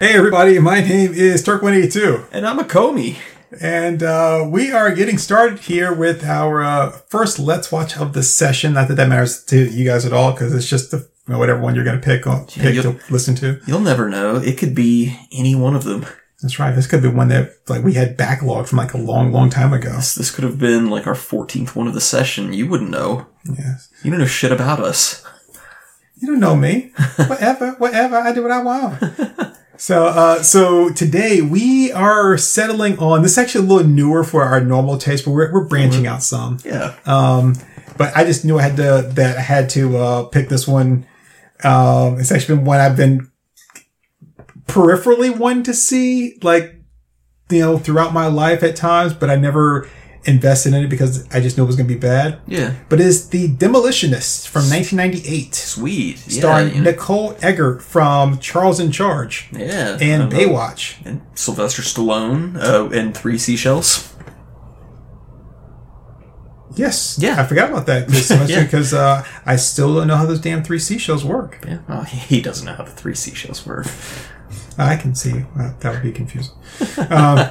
Hey everybody, my name is Turk182, And I'm a Comey. and uh, we are getting started here with our uh, first Let's Watch of the session. Not that that matters to you guys at all, because it's just the, you know, whatever one you're going to pick, on, pick to listen to. You'll never know. It could be any one of them. That's right. This could be one that like we had backlog from like a long, long time ago. This, this could have been like our 14th one of the session. You wouldn't know. Yes. You don't know shit about us. You don't know me. whatever, whatever. I do what I want. so, uh, so today we are settling on this. Is actually a little newer for our normal taste, but we're, we're branching out some. Yeah. Um, but I just knew I had to that I had to uh, pick this one. Um, it's actually been one I've been peripherally wanting to see, like you know, throughout my life at times, but I never invested in it because I just knew it was going to be bad. yeah. But it's the Demolitionists from 1998, Sweet. starring yeah, you know- Nicole Eggert from Charles in Charge yeah. and uh, Baywatch. And Sylvester Stallone uh, and Three Seashells. Yes, Yeah. I forgot about that this semester Yeah. because uh, I still don't know how those damn three seashells work. Yeah. Oh, he doesn't know how the Three Seashells work. I can see well, that would be confusing. Um,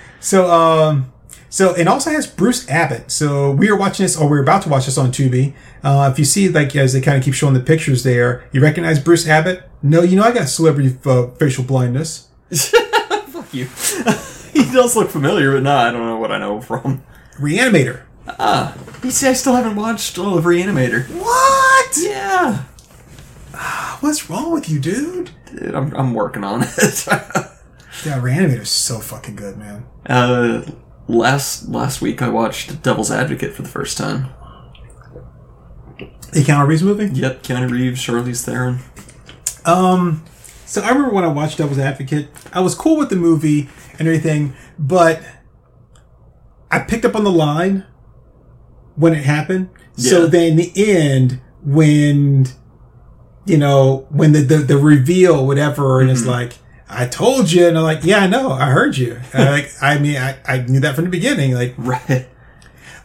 so, um, so it also has Bruce Abbott. So we are watching this, or we're about to watch this on Tubi. Uh, if you see, like as they kind of keep showing the pictures there, you recognize Bruce Abbott? No, you know I got celebrity uh, facial blindness. Fuck you. he does look familiar, but nah, I don't know what I know from. Reanimator. Ah, you see, I still haven't watched all of Reanimator. What? Yeah. What's wrong with you, dude? Dude, I'm, I'm working on it. Yeah, Reanimator is so fucking good, man. Uh, last last week I watched Devil's Advocate for the first time. The Keanu Reeves movie. Yep, Keanu Reeves, Charlize Theron. Um, so I remember when I watched Devil's Advocate, I was cool with the movie and everything, but I picked up on the line when it happened. So then the end, when you know, when the the, the reveal, whatever, and it's Mm-hmm. like. I told you, and I'm like, yeah, I know, I heard you. I like, I mean, I, I knew that from the beginning. Like, Right.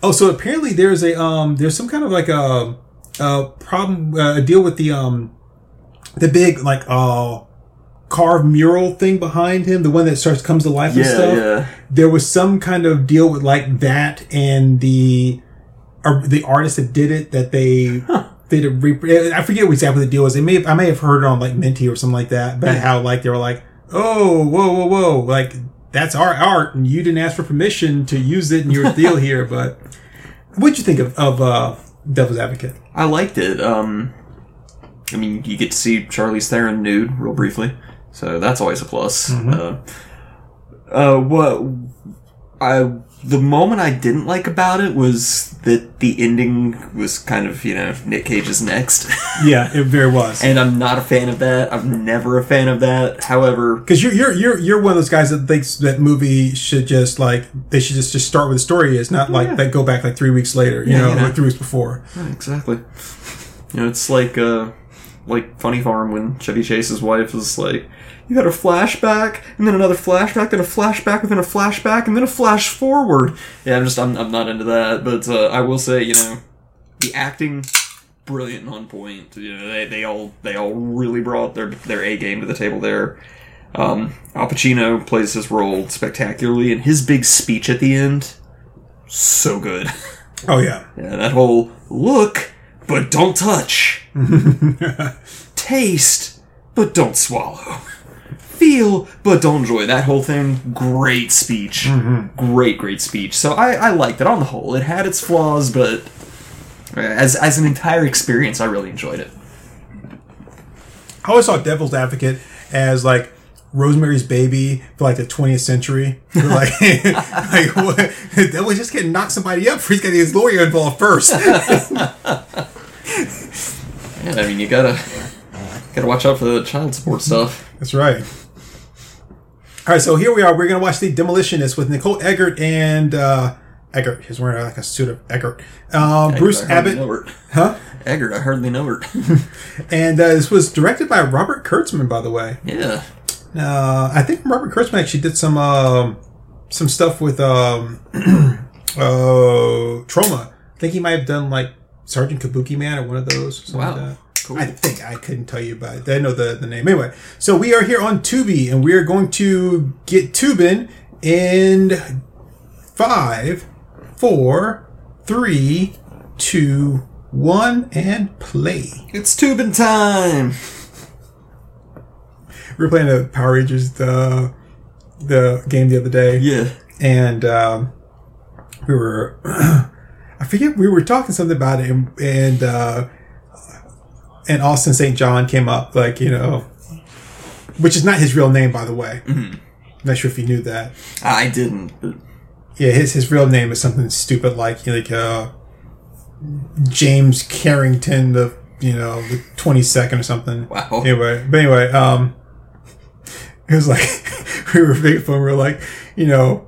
Oh, so apparently there's a um there's some kind of like a a problem uh, a deal with the um the big like uh carved mural thing behind him, the one that starts comes to life and stuff. yeah. There was some kind of deal with like that and the or the artist that did it that they did a re- I forget what exactly the deal was. They may have, I may have heard it on like Minty or something like that, but how like they were like, oh, whoa, whoa, whoa, like that's our art and you didn't ask for permission to use it in your deal here. But what'd you think of, of uh, Devil's Advocate? I liked it. Um, I mean, you get to see Charlize Theron nude real briefly, so that's always a plus. Uh, uh, what I the moment I didn't like about it was that the ending was kind of you know Nick Cage's next, Yeah, it very was. and I'm not a fan of that. I'm never a fan of that. However, Because you're you're you're you're one of those guys that thinks that movie should just like they should just just start where the story is, not like Yeah. they go back like three weeks later, you Yeah, know, you know. or three weeks before. Right, exactly. You know, it's like uh, like Funny Farm when Chevy Chase's wife is like, "You got a flashback, and then another flashback, then a flashback, within a flashback, and then a flash forward." Yeah, I'm just I'm, I'm not into that, but uh, I will say, you know, the acting brilliant and on point. You know, they, they all they all really brought their their A game to the table there. Um, Al Pacino plays his role spectacularly, and his big speech at the end, so good. Oh yeah, Yeah, that whole look, but don't touch. Taste, but don't swallow. Feel, but don't enjoy. That whole thing, great speech. Mm-hmm. Great, great speech. So I, I liked it on the whole. It had its flaws, but as, as an entire experience, I really enjoyed it. I always saw Devil's Advocate as like Rosemary's Baby for like the 20th century. Like, like what, that was just getting knock somebody up. He's got his lawyer involved first. Yeah, I mean, you gotta gotta watch out for the child support stuff. That's right. All right, so here we are. We're gonna watch the Demolitionist with Nicole Eggert and uh, Eggert. He's wearing like a suit of Eggert. Uh, Bruce I Abbott, know huh? Eggert, I hardly know her. And uh, this was directed by Robert Kurtzman, by the way. yeah. Uh, I think Robert Kurtzman actually did some um, some stuff with um, uh, Troma. I think he might have done like Sergeant Kabuki Man or one of those. Something Wow. Like I think I couldn't tell you about it. I know the, the name. Anyway, so we are here on Tubi and we are going to get Tubin in five, four, three, two, one, and play. It's Tubin time. We were playing the Power Rangers the the game the other day. Yeah. and um, we were I forget we were talking something about it and and uh, and Austin St. John came up like you know which is not his real name by the way. Not sure if you knew that. I didn't, but yeah his his real name is something stupid like like uh, James Carrington the you know the 22nd or something. Wow. anyway but anyway um it was like we were fun we were like you know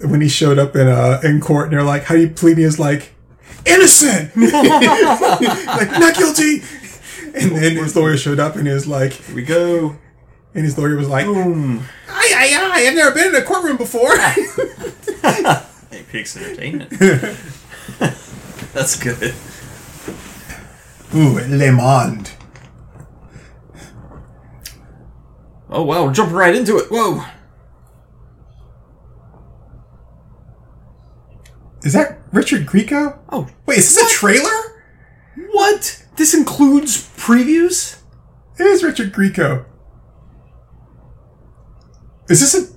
when he showed up in uh in court and they're like how do you plead he is like innocent? Like not guilty and then his lawyer showed up and he was like here we go. and his lawyer was like Boom. I, I, I, I've never been in a courtroom before. Ah. Hey, Pix Entertainment. That's good. Ooh, Le Monde. Oh wow, we're jumping right into it. Whoa. Is that Richard Grieco? Oh, Wait, is this a trailer? what? This includes previews? It is Richard Grieco. Is this a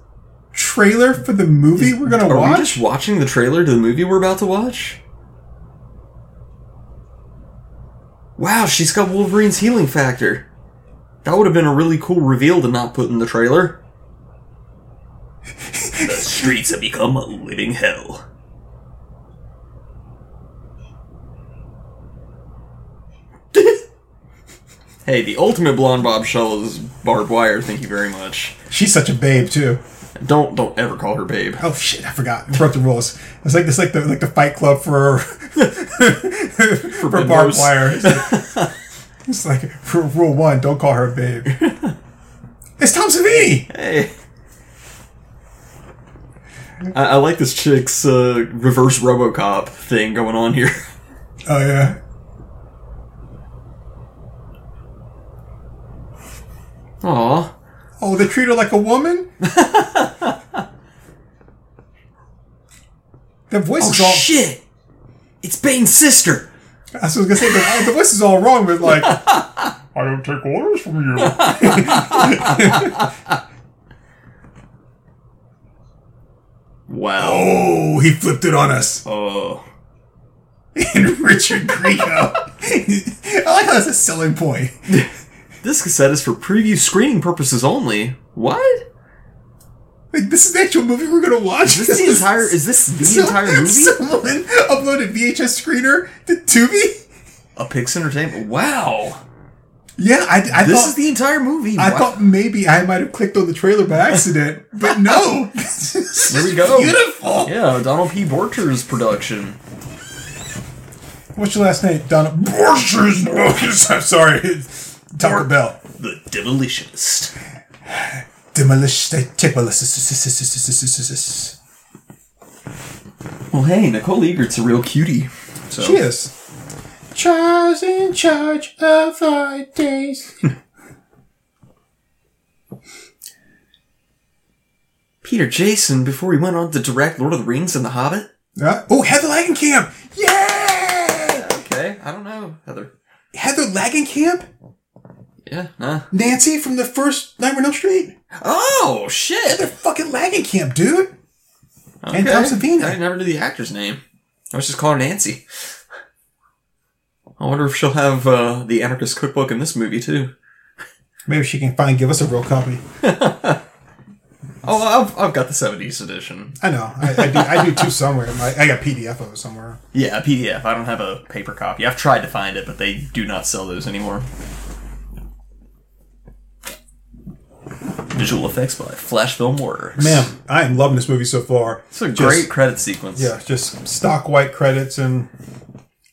trailer for the movie we're gonna Are watch? Are we just watching the trailer to the movie we're about to watch? Wow, she's got Wolverine's healing factor. That would have been a really cool reveal to not put in the trailer. the streets have become a living hell. Hey, the ultimate blonde bombshell is barbed wire. Thank you very much. She's such a babe too. Don't don't ever call her babe. Oh shit, I forgot. Broke the rules. It's like it's like the like the Fight Club for for barbed Forbidden wire. It's like, it's like for rule one, don't call her a babe. It's Tom Savini. Hey. I, I like this chick's uh, reverse RoboCop thing going on here. Oh yeah. Aw. Oh, they treat her like a woman. the voice Oh is all. shit! It's Bane's sister. I was gonna say the, the voice is all wrong, but like, I don't take orders from you. Wow. oh, he flipped it on us. Oh. And Richard Grieco. I like how that's a selling point. This cassette is for preview screening purposes only. What? Like, this is the actual movie we're gonna watch. Is this the entire? Is this the entire movie? Someone uploaded VHS screener to Tubi. A Pix Entertainment. Wow. Yeah, I, I This thought is the entire movie. I Wow. thought maybe I might have clicked on the trailer by accident, but no. there we go. Beautiful. Yeah, Donald P. Borchers production. What's your last name? Donald Borchers. I'm sorry. Taco Bell. The Demolitionist. Demolition. Well, hey, Nicole Eggert's a real cutie. So. She is. Charles in charge of our days. Peter Jason, before he went on to direct Lord of the Rings and The Hobbit? Uh, oh, Heather Langenkamp. Yeah. Okay, I don't know, Heather. Heather Langenkamp. Yeah, nah. Nancy from the first Nightmare on Elm Street. Oh, shit! fucking Langenkamp, dude. Okay. And Tom Savini. I never knew the actor's name. I was just calling Nancy. I wonder if she'll have uh, the Anarchist Cookbook in this movie, too. Maybe she can finally give us a real copy. Oh, I've, I've got the 70s edition. I know. I, I do. I do too somewhere. I, I got PDF of it somewhere. Yeah, a PDF. I don't have a paper copy. I've tried to find it, but they do not sell those anymore. Visual effects by Flash Film Works. Man, I am loving this movie so far. it's a Just- great credit sequence. Yeah, just stock white credits and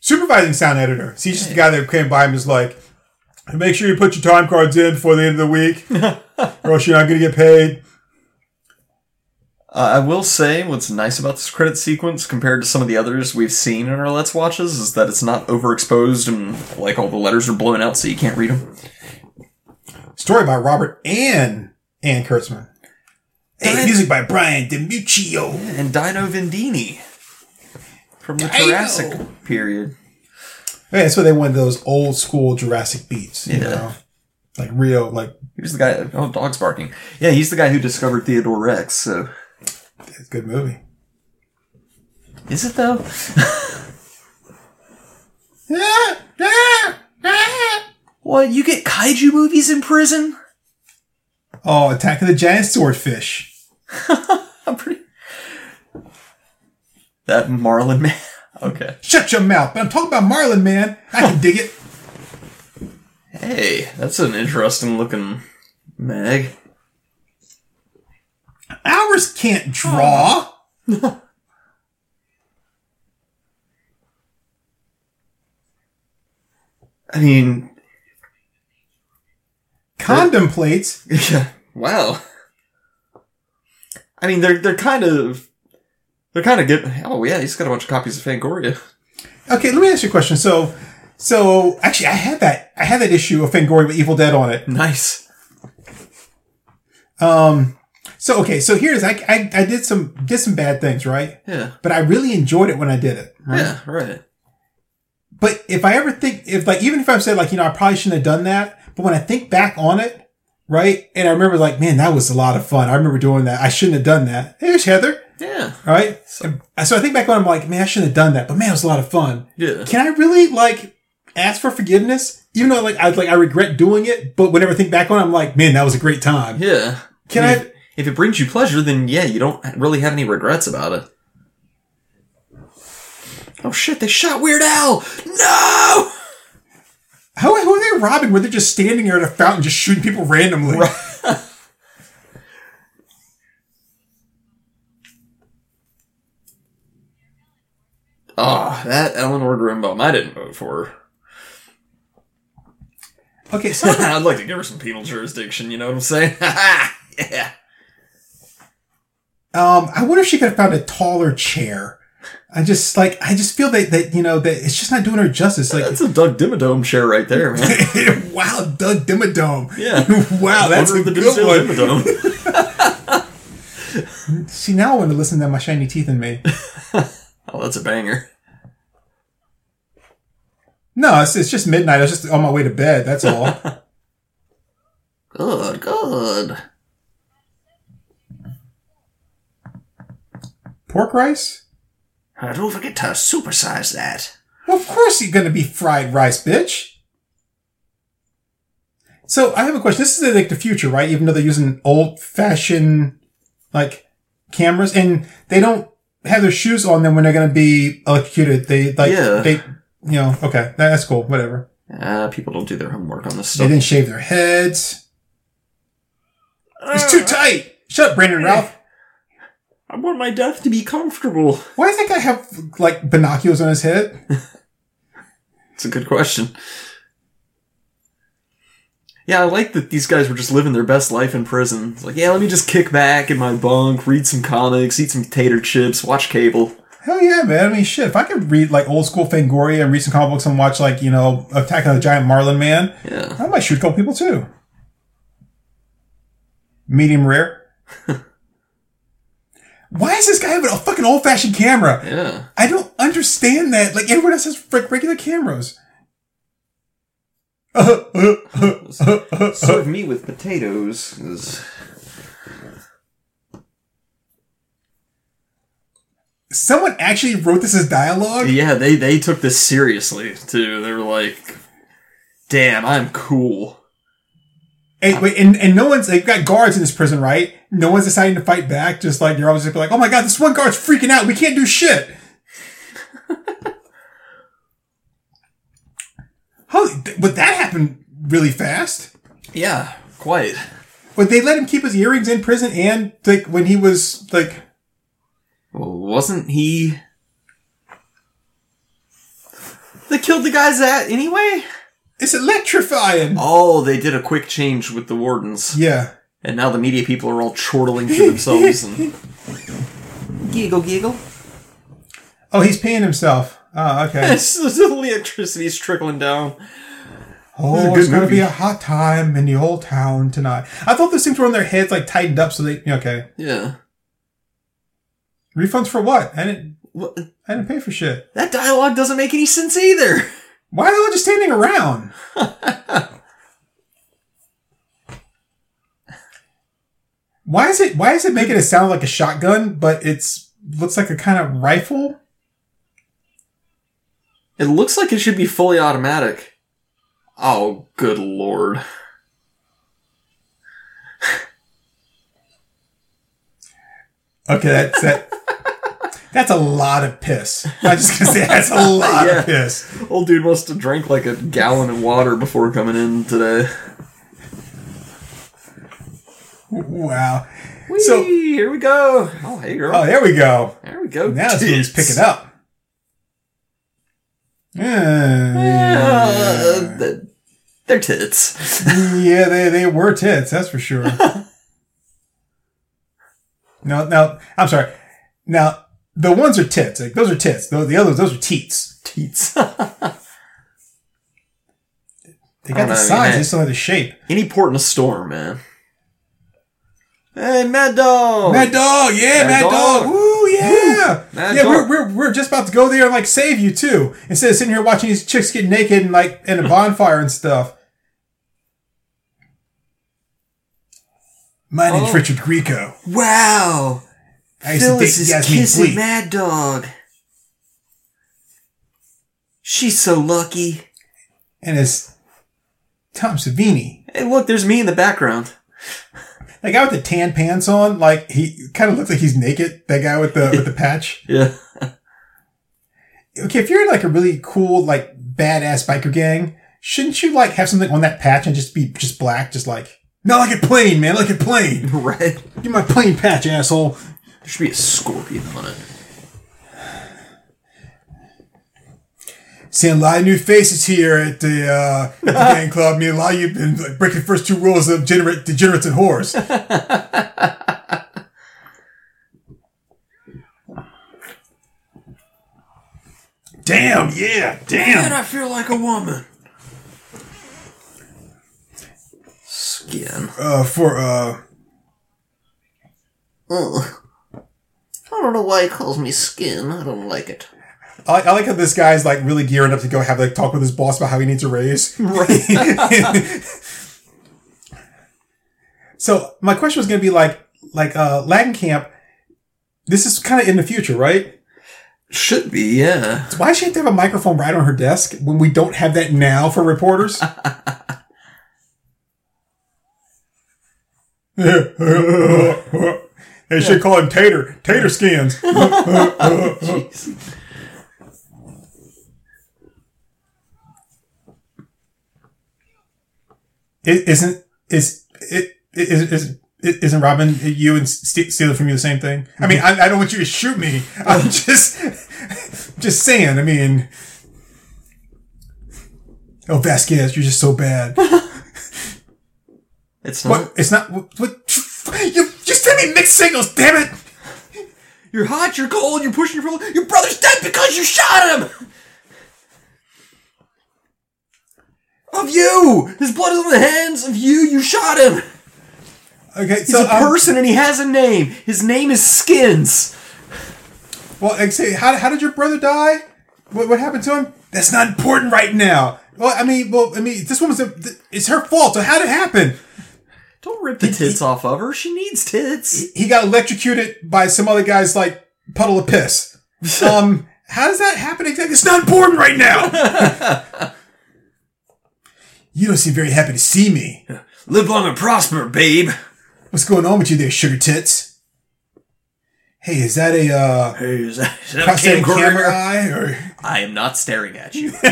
supervising sound editor. See, he's just the guy that came by and was like, "Make sure you put your time cards in before the end of the week, or else you're not going to get paid." Uh, I will say what's nice about this credit sequence compared to some of the others we've seen in our Let's Watches is that it's not overexposed and like all the letters are blown out so you can't read them. Story by Robert and Kurtzman. Hey, Diane- music by Brian DiMuccio. And Dino Vendini from the Dino. Jurassic period. Yeah, that's why they wanted those old school Jurassic beats. You Yeah. know? Like real, like, He was the guy. Oh, dog's barking. Yeah, he's the guy who discovered Theodore Rex. So it's a good movie. is it though? What? You get kaiju movies in prison? Oh, Attack of the Giant Swordfish. Pretty. That Marlin Man. Okay. Shut your mouth. But I'm talking about Marlin, man. I can dig it. Hey, that's an interesting looking mag. Ours can't draw. I mean, Contemplates. yeah. Wow. I mean, they're they're kind of they're kind of good. Oh yeah, he's got a bunch of copies of Fangoria. Okay, let me ask you a question. So, so actually, I had that. I had that issue of Fangoria with Evil Dead on it. Nice. Um. So okay, so here's I, I I did some did some bad things, right? Yeah. But I really enjoyed it when I did it. Right? Yeah. Right. But if I ever think, if like, even if I've said like, you know, I probably shouldn't have done that, but when I think back on it, right, and I remember like, man, that was a lot of fun. I remember doing that. I shouldn't have done that. There's Heather, Yeah. right? So, so I think back on, I'm like, man, I shouldn't have done that, but man, it was a lot of fun. Yeah. Can I really like ask for forgiveness? Even though like I like I regret doing it, but whenever I think back on, it, I'm like, man, that was a great time. Yeah. Can if, I- If it brings you pleasure, then yeah, you don't really have any regrets about it. Oh shit! They shot Weird Al. No. How who are they robbing? Where they're just standing there at a fountain, just shooting people randomly? Oh, that Eleanor Grimbaum. I didn't vote for her. Okay, so I'd like to give her some penal jurisdiction. You know what I'm saying? yeah. Um, I wonder if she could have found a taller chair. I just like I just feel that that you know that it's just not doing her justice. Like That's a Doug Dimmadome chair right there, man. wow, Doug Dimmadome. Yeah. wow, that's a the good one. Dimmadome. See, now I want to listen to my shiny teeth in me. oh, that's a banger. No, it's, it's just midnight. I was just on my way to bed. That's all. Good, good. Pork rice? Uh, don't forget to supersize that. Well, of course you're going to be fried rice, bitch. So I have a question. This is like the future, right? Even though they're using old fashioned like cameras and they don't have their shoes on them when they're going to be electrocuted. They like, Yeah. they, you know, okay, that's cool. Whatever. Uh, people don't do their homework on this stuff. They didn't shave their heads. It's too tight. Shut up, Brandon Ralph. I want my death to be comfortable. Why does that guy have like binoculars on his head? It's a good question. Yeah, I like that these guys were just living their best life in prison. It's like, yeah, let me just kick back in my bunk, read some comics, eat some tater chips, watch cable. Hell yeah, man. I mean, shit. If I could read like old school Fangoria and read some comic books and watch like, you know, Attack on the Giant Marlin Man, Yeah. I might shoot a couple people too. Medium rare. Why is this guy having a fucking old fashioned camera? Yeah. I don't understand that. Like everyone else has frick regular cameras. Uh, uh, uh, Serve me with potatoes. 'cause- Someone actually wrote this as dialogue. Yeah, they, they took this seriously, too. They were like, damn, I'm cool. And, wait, and, and no one's, they've got guards in this prison, right? No one's deciding to fight back. Just like, you're always just like, oh my god, this one guard's freaking out. We can't do shit. How, would that happened really fast? Yeah, quite. But they let him keep his earrings in prison and like when he was like, Well, wasn't he. They killed the guys at anyway? It's electrifying. Oh, they did a quick change with the wardens. Yeah. And now the media people are all chortling to themselves and Giggle, giggle. Oh, he's peeing himself. Oh, okay. It's the electricity's trickling down. Oh, a it's good gonna be a hot time in the old town tonight. I thought those things were on their heads, like tightened up, so they okay. Yeah. Refunds for what? I didn't. What? I didn't pay for shit. That dialogue doesn't make any sense either. Why are they all just standing around? why is it? Why is it making it sound like a shotgun, but it's looks like a kind of rifle? It looks like it should be fully automatic. Oh, good lord. Okay, that's that. That's a lot of piss. I'm just gonna say that's a lot Yeah. of piss. Old dude must have drank like a gallon of water before coming in today. Wow. Whee, So- here we go. Oh, hey girl. Oh, there we go. there we go. Now this movie's Tits. picking up. Yeah, Uh, they're tits. yeah, they they were tits. That's for sure. no, no, I'm sorry. Now the ones are tits. Like those are tits. Those the others, those are teats. Teats. They got the know, size. They still have the shape. Any port in a storm, man. Hey, Mad Dog. Mad Dog, yeah, Mad Mad, Dog. Dog. Woo, yeah. Mad yeah, Dog. we're, we're, we're just about to go there and like save you too. Instead of sitting here watching these chicks get naked and like in a bonfire and stuff. My name's Oh. Richard Grieco. Wow. I Phyllis is Yasmin kissing Bleak. Mad Dog. She's so lucky. and it's Tom Savini. Hey, look, there's me in the background. That guy with the tan pants on, like he kind of looks like he's naked. That guy with the with the patch. Yeah. Okay, if you're in like a really cool, like badass biker gang, shouldn't you like have something on that patch and just be just black, just like no, like it plain, man, like it plain. right. Give my plain patch, asshole. There should be a scorpion on it. Seeing a lot of new faces here at the uh, at the gang club. I mean, a lot of you have been like, breaking the first two rules of degenerate, degenerates and whores. damn, yeah, damn. I feel like a woman. Skin. Uh, for uh, Ugh. I don't know why he calls me skin. I don't like it. I, I like how this guy's like really gearing up to go have like talk with his boss about how he needs a raise. Right. so my question was going to be like, like uh, Langenkamp. This is kind of in the future, right? Should be, yeah. Why does she have to have a microphone right on her desk when we don't have that now for reporters? they should call him Tater. Tater skins. Jeez. Is- Isn't is it is is isn't Robin you and Ste- stealing from you the same thing? I mean, I, I don't want you to shoot me. I'm just just saying. I mean, oh Vasquez, you're just so bad. It's not. What? It's not. What? what you you send me mixed signals. Damn it! You're hot, you're cold, you're pushing your brother. Your brother's dead because you shot him! Of you! His blood is on the hands of you, you shot him! Okay, He's so a um, person and he has a name. His name is Skins. well, like, say, how how did your brother die? What what happened to him? That's not important right now. Well, I mean, well, I mean, this woman's a, it's her fault. So how did it happen? Don't rip the tits off of her. She needs tits. he got electrocuted by some other guy's like puddle of piss. Um, how does that happen exactly? It's not important right now. you don't seem very happy to see me. Live long and prosper, babe. What's going on with you there, sugar tits? Hey, is that a uh, Hey, is that, is that a prosthetic camera camcorder? eye or? I am not staring at you.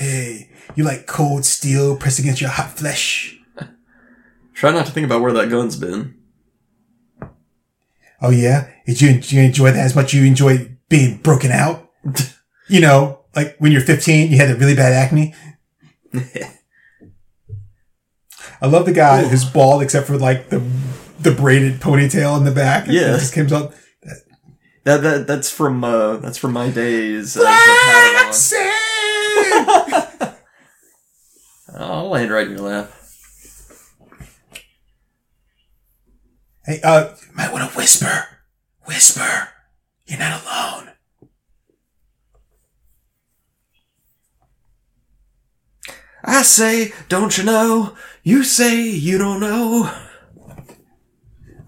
Hey, you like cold steel pressed against your hot flesh? Try not to think about where that gun's been. Oh yeah, did you, did you enjoy that as much as you enjoy being broken out? you know, like when you're 15, you had that really bad acne. I love the guy who's bald except for like the the braided ponytail in the back. Yeah. Just comes out. That, that that's from uh, that's from my days. a. Black I'll land right in your lap. Hey, uh, you might want to whisper. Whisper. You're not alone. I say, don't you know? You say you don't know.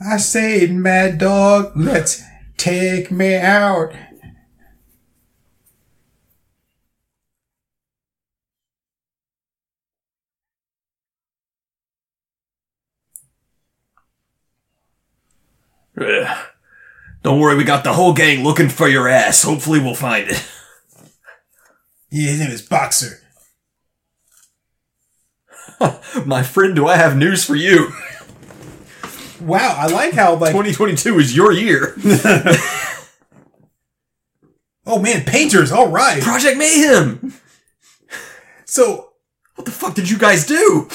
I say, Mad Dog, let's take me out. Ugh. Don't worry, we got the whole gang looking for your ass. Hopefully, we'll find it. Yeah, his name is Boxer. My friend, do I have news for you? Wow, I like how like 2022 is your year. oh man, painters, all right. Project Mayhem. So What the fuck did you guys do?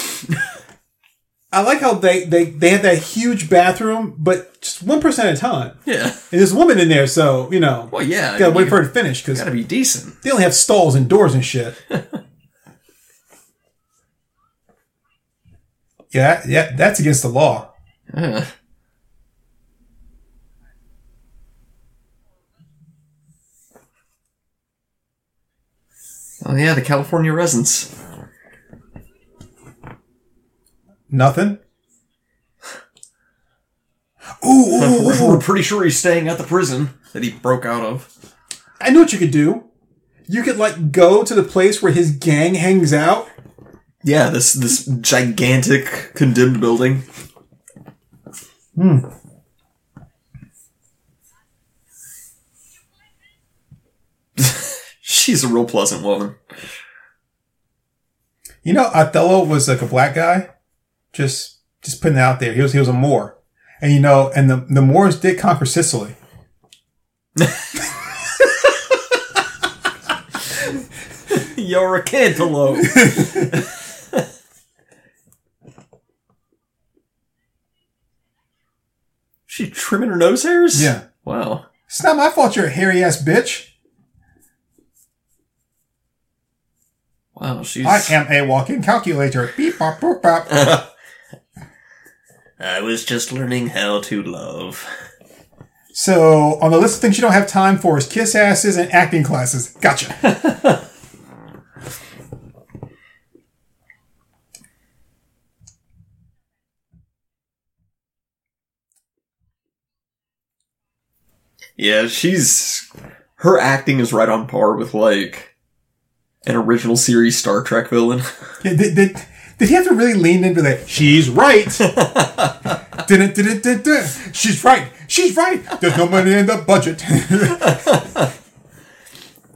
I like how they they they have that huge bathroom, but just one person at a time. Yeah. And there's a woman in there, so you know, Well, yeah. gotta wait for her to finish because Gotta be decent. they only have stalls and doors and shit. yeah, yeah, that's against the law. Yeah. Oh yeah, the California residents. Nothing. Ooh, ooh, We're, ooh. we're pretty sure he's staying at the prison that he broke out of. I know what you could do. You could like go to the place where his gang hangs out. Yeah, this this gigantic condemned building. Hmm. She's a real pleasant woman. You know, Othello was like a black guy. Just, just putting it out there. He was, he was a Moor, and you know, and the the Moors did conquer Sicily. You're a cantaloupe. she trimming her nose hairs? Yeah. Wow. It's not my fault. You're a hairy ass bitch. Wow, she's. I am a walking calculator. Beep bop boop bop. I was just learning how to love. So on the list of things you don't have time for is kiss asses and acting classes. Gotcha. Yeah, she's. Her acting is right on par with, like, an original series Star Trek villain. Yeah, did, did, did he have to really lean into that? She's right. did it, did it, did it. She's right. She's right. There's no money in the budget.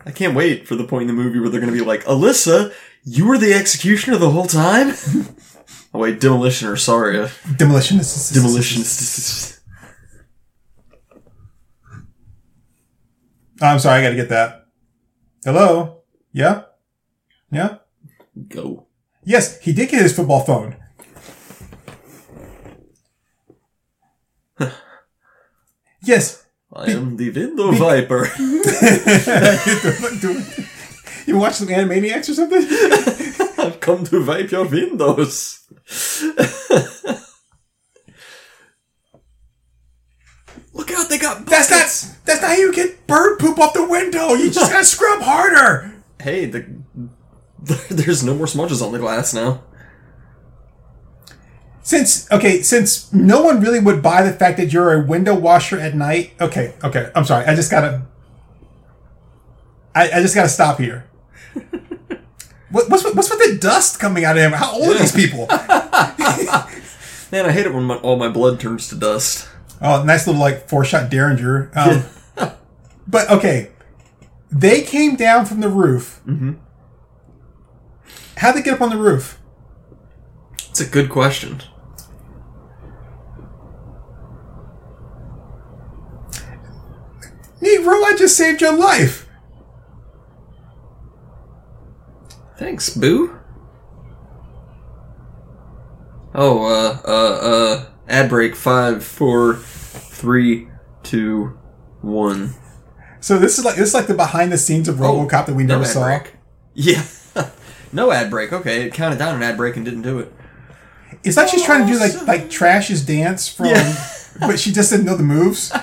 I can't wait for the point in the movie where they're gonna be like, Alyssa, you were the executioner the whole time? oh wait, demolitioner, sorry. Demolitionist. Demolitionist. Oh, I'm sorry. I got to get that. Hello. Yeah. Yeah. Go. Yes, he did get his football phone. yes. I am the window viper. you watch some Animaniacs or something? I've come to wipe your windows. Look out, they got That's buckets. not. That's not how you get bird poop off the window. You just gotta scrub harder. Hey, the, there's no more smudges on the glass now. Since okay, since no one really would buy the fact that you're a window washer at night. Okay, okay. I'm sorry. I just gotta. I, I just gotta stop here. What, what's with, what's with the dust coming out of him? How old are these people? Man, I hate it when my, all my blood turns to dust. Oh, nice little like four shot Derringer. Um, but okay, they came down from the roof. Mm-hmm. How'd they get up on the roof? It's a good question. Negro, I just saved your life. Thanks, Boo. Oh, uh, uh, uh, ad break. Five, four, three, two, one. So this is like this is like the behind the scenes of RoboCop that we never saw. break. Yeah. No ad break. Okay, it counted down an ad break and didn't do it. It's like she's trying to do like like Trash's dance from, Yeah. but she just didn't know the moves.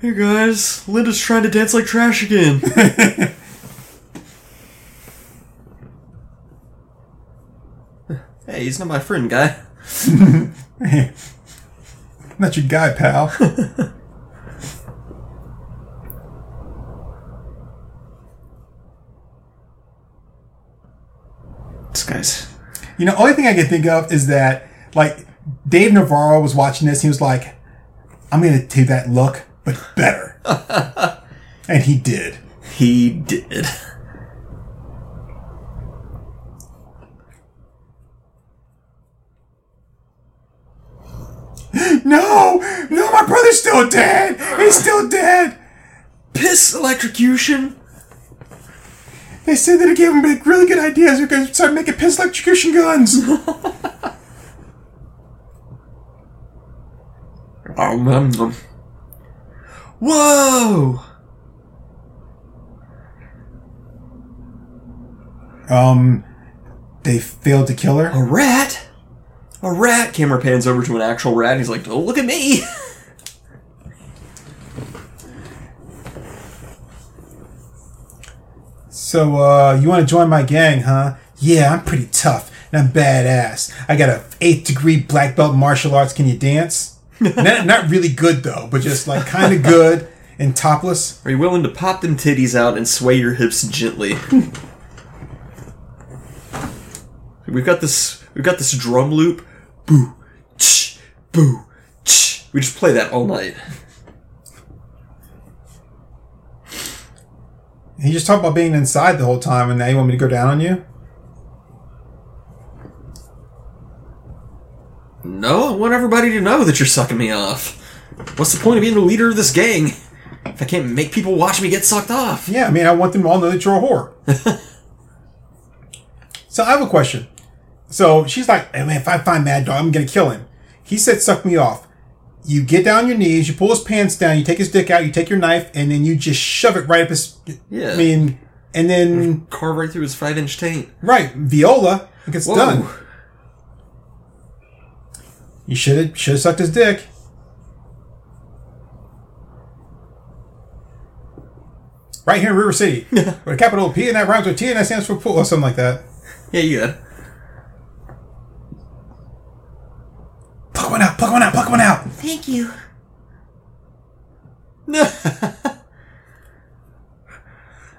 Hey guys, Linda's trying to dance like trash again. hey, he's not my friend, guy. Not your guy, pal. This guy's. You know, only thing I can think of is that like Dave Navarro was watching this. He was like, "I'm going to do that look, but better," and he did. He did. No, no, my brother's still dead. He's still dead. Piss electrocution? They said that it gave him like, really good ideas. They're going to start making piss electrocution guns. Um, um, um. Whoa! um, they failed to kill her. A rat? A rat! Camera pans over to an actual rat and he's like, oh, look at me! So, uh, you want to join my gang, huh? Yeah, I'm pretty tough and I'm badass. I got a eighth degree black belt martial arts. Can you dance? not, not really good though, but just like kind of good and topless. Are you willing to pop them titties out and sway your hips gently? we've got this we've got this drum loop. Boo ch boo ch. We just play that all night. You just talked about being inside the whole time, and now you want me to go down on you? No, I want everybody to know that you're sucking me off. What's the point of being the leader of this gang if I can't make people watch me get sucked off? Yeah, I mean, I want them to all know that you're a whore. so I have a question. So she's like, hey, man, if I find Mad Dog, I'm going to kill him. He said, suck me off. You get down on your knees, you pull his pants down, you take his dick out, you take your knife, and then you just shove it right up his. Yeah. I mean, and then, Carve right through his five inch taint. right, viola, it gets Whoa. done. You should have should have sucked his dick. Right here in River City. with a capital P and that rhymes with T and that stands for pool or something like that. Yeah, you got. it. Pluck one out, pluck one out, pluck one out. Thank you.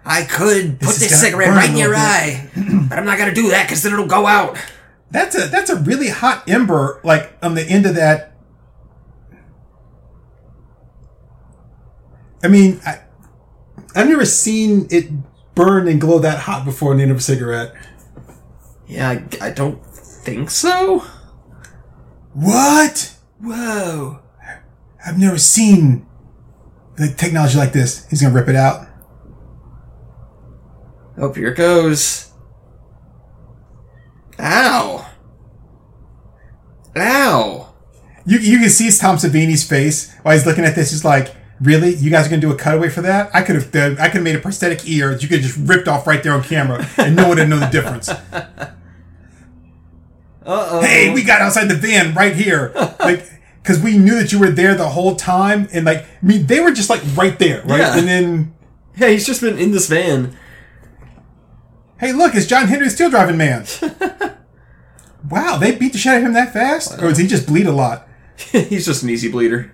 I could put is this cigarette right in your little eye, but I'm not gonna do that because then it'll go out. That's a that's a really hot ember, like on the end of that. I mean, I, I've never seen it burn and glow that hot before in the end of a cigarette. Yeah, I, I don't think so. What? Whoa. I've never seen the technology like this. He's gonna rip it out. Oh, here it goes. Ow. Ow. You you can see Tom Savini's face while he's looking at this. He's like, "Really? You guys are gonna do a cutaway for that? I could have done. I could have made a prosthetic ear that you could have just ripped off right there on camera, and no one would know the difference." Uh oh. hey, we got outside the van right here. Like, because we knew that you were there the whole time. And, like, I mean, they were just, like, right there, right? Yeah. And then, Yeah, he's just been in this van. hey, look, it's John Henry Steel Driving Man. wow, they beat the shit out of him that fast? Or does he just bleed a lot? he's just an easy bleeder.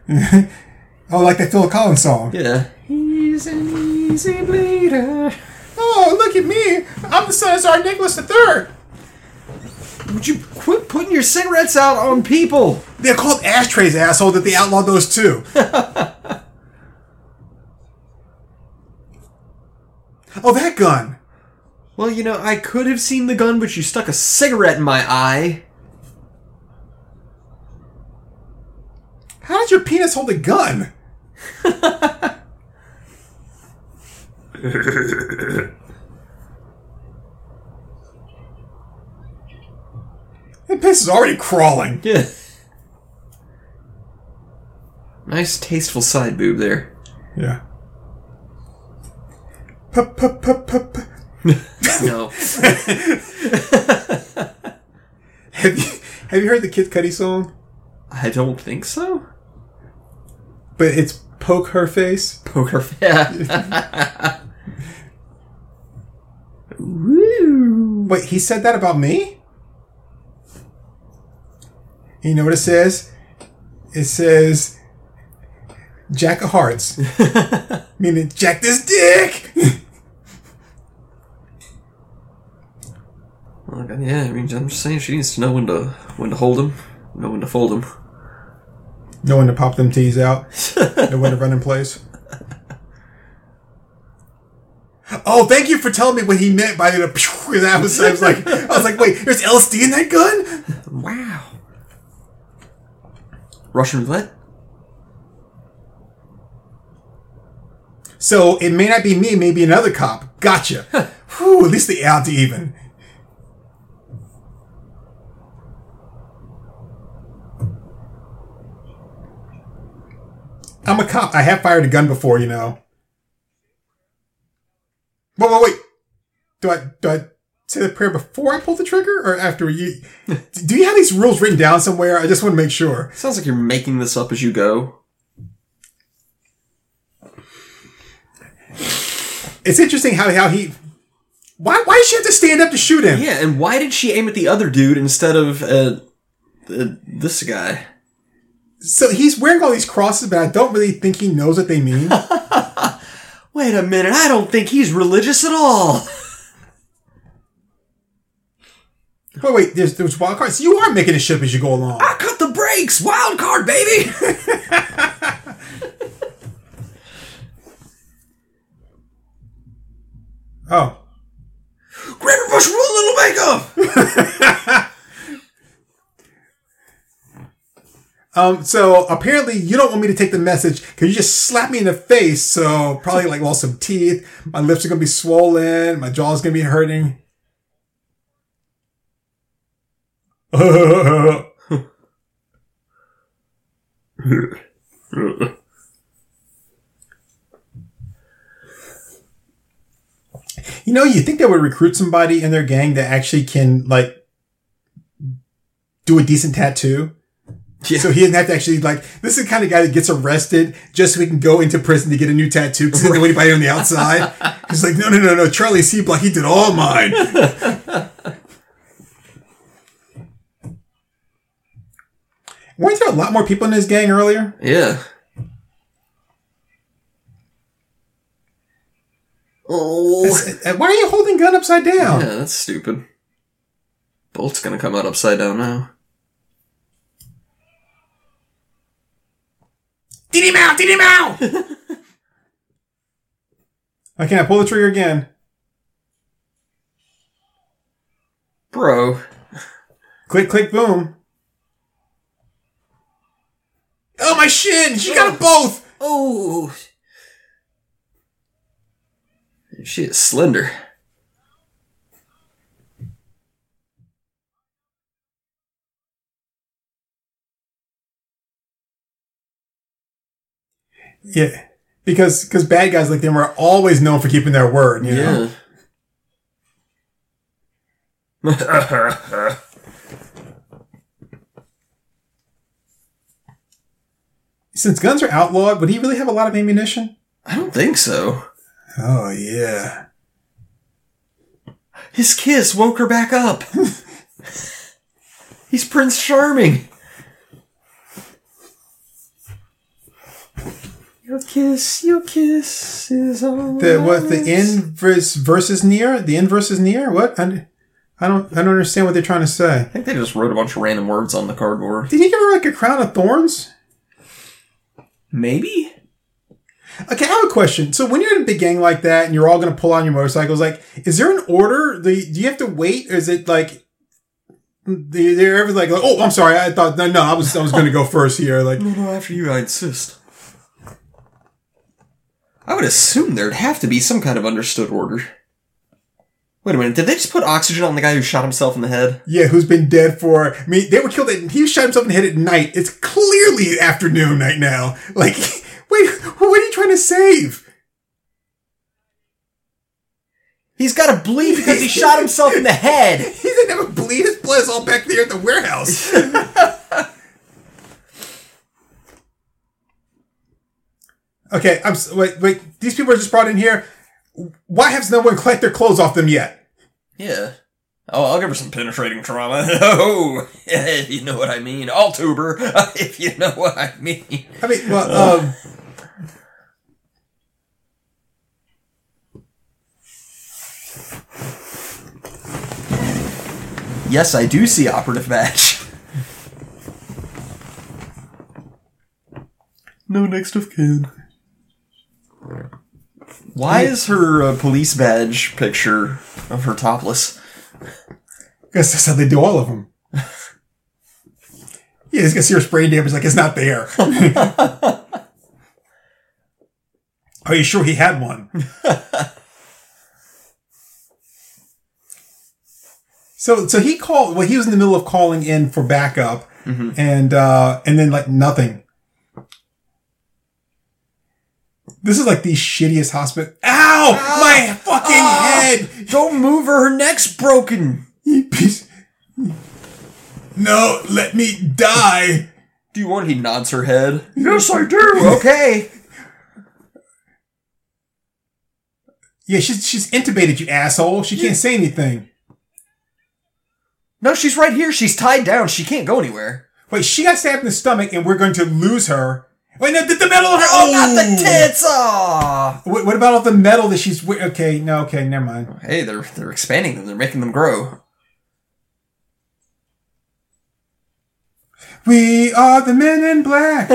Oh, like that Phil Collins song. Yeah. He's an easy bleeder. Oh, look at me. I'm the son of Tsar Nicholas III. Would you quit putting your cigarettes out on people? They're called ashtrays, asshole, that they outlawed those too. oh, that gun. Well, you know, I could have seen the gun, but you stuck a cigarette in my eye. How does your penis hold a gun? piss is already crawling. Yeah. Nice, tasteful side boob there. Yeah. Pup, pup, pup, pup. No. Have you have you heard the Kid Cudi song? I don't think so. But it's poke her face. Poker. Yeah. Woo. Wait, he said that about me? You know what it says? It says Jack of Hearts. Meaning Jack this dick. Oh yeah, I mean, I'm just saying she needs to know when to when to hold them, know when to fold them. know when to pop them tees out. know when to run in place. Oh, thank you for telling me what he meant by the. That was, I was like, I was like, wait, there's LSD in that gun. Wow. Russian roulette. So it may not be me, maybe another cop. Gotcha. Whew, at least they out to even. I'm a cop. I have fired a gun before, you know. Wait, wait, wait. Do I do I say the prayer before I pull the trigger or after you? do you have these rules written down somewhere? I just want to make sure. Sounds like you're making this up as you go. It's interesting how how he. Why why did she have to stand up to shoot him? Yeah, and why did she aim at the other dude instead of uh, uh, this guy? So he's wearing all these crosses, but I don't really think he knows what they mean. Wait a minute, I don't think he's religious at all. wait, wait, there's there's wild cards. You are making it shit as you go along. I cut the brakes, wild card, baby. Oh, Greater Bush rule, little makeup. um. So apparently you don't want me to take the message because you just slapped me in the face. So probably like lost some teeth. My lips are gonna be swollen. My jaw's gonna be hurting. You know, you think they would recruit somebody in their gang that actually can like do a decent tattoo. Yeah. So he doesn't have to actually like. This is the kind of guy that gets arrested just so he can go into prison to get a new tattoo because he doesn't know anybody on the outside. He's like, no, no, no, no. Charlie C. Block, he did all mine. Weren't there a lot more people in this gang earlier? yeah. Oh. Why are you holding gun upside down? Yeah, that's stupid. Bolt's gonna come out upside down now. Did him out! Did him out! okay, I pull the trigger again. Bro. Click, click, boom. Oh, my shin! She got them oh. both! Oh. She is slender. Yeah. Because because bad guys like them are always known for keeping their word, you know? Yeah. Since guns are outlawed, would he really have a lot of ammunition? I don't think so. Oh, yeah. His kiss woke her back up. He's Prince Charming. Your kiss, your kiss is all. The what? The I in versus near? The in versus near? What? I, I don't. I don't understand what they're trying to say. I think they just wrote a bunch of random words on the cardboard. Did he give her like a crown of thorns? Maybe. Okay, I have a question. So when you're in a big gang like that and you're all going to pull on your motorcycles, like, is there an order? The, do you have to wait? Or is it like, they- they're ever like, like, oh, I'm sorry. I thought, no, no, I was, I was going to go first here. Like, No, no, after you, I insist. I would assume there'd have to be some kind of understood order. Wait a minute, did they just put oxygen on the guy who shot himself in the head? Yeah, who's been dead for? I mean, they were killed. At, he shot himself in the head at night. It's clearly afternoon right now. Like, wait, what are you trying to save? He's got to bleed because he shot himself in the head. He didn't have a bleed. His blood is all back there at the warehouse. okay, I'm wait. Wait, these people are just brought in here. Why has no one collected their clothes off them yet? Yeah. Oh, I'll give her some penetrating trauma. Oh, if you know what I mean. I'll tube her, if you know what I mean. I mean, well, um, Yes, I do see operative match. No next of kin. Why is her uh, police badge picture of her topless? guess that's how they do all of them. Yeah, he's got serious brain damage. Like it's not there. Are you sure he had one? so, so he called. Well, he was in the middle of calling in for backup, and uh, and then like nothing. This is like the shittiest hospital. Ow! My ah! fucking ah! head! Don't move her, her neck's broken. You piece. No, let me die. Do you want he nods her head? Yes, I do. Okay. Yeah, she's she's intubated, you asshole. She can't say anything. No, she's right here. She's tied down. She can't go anywhere. Wait, she got stabbed in the stomach, and we're going to lose her. Wait, no, the, the metal. Oh, not the tits! Ah. Aw. What, what about all the metal that she's? wi- Okay, no, okay, never mind. Hey, they're they're expanding them. They're making them grow. We are the men in black.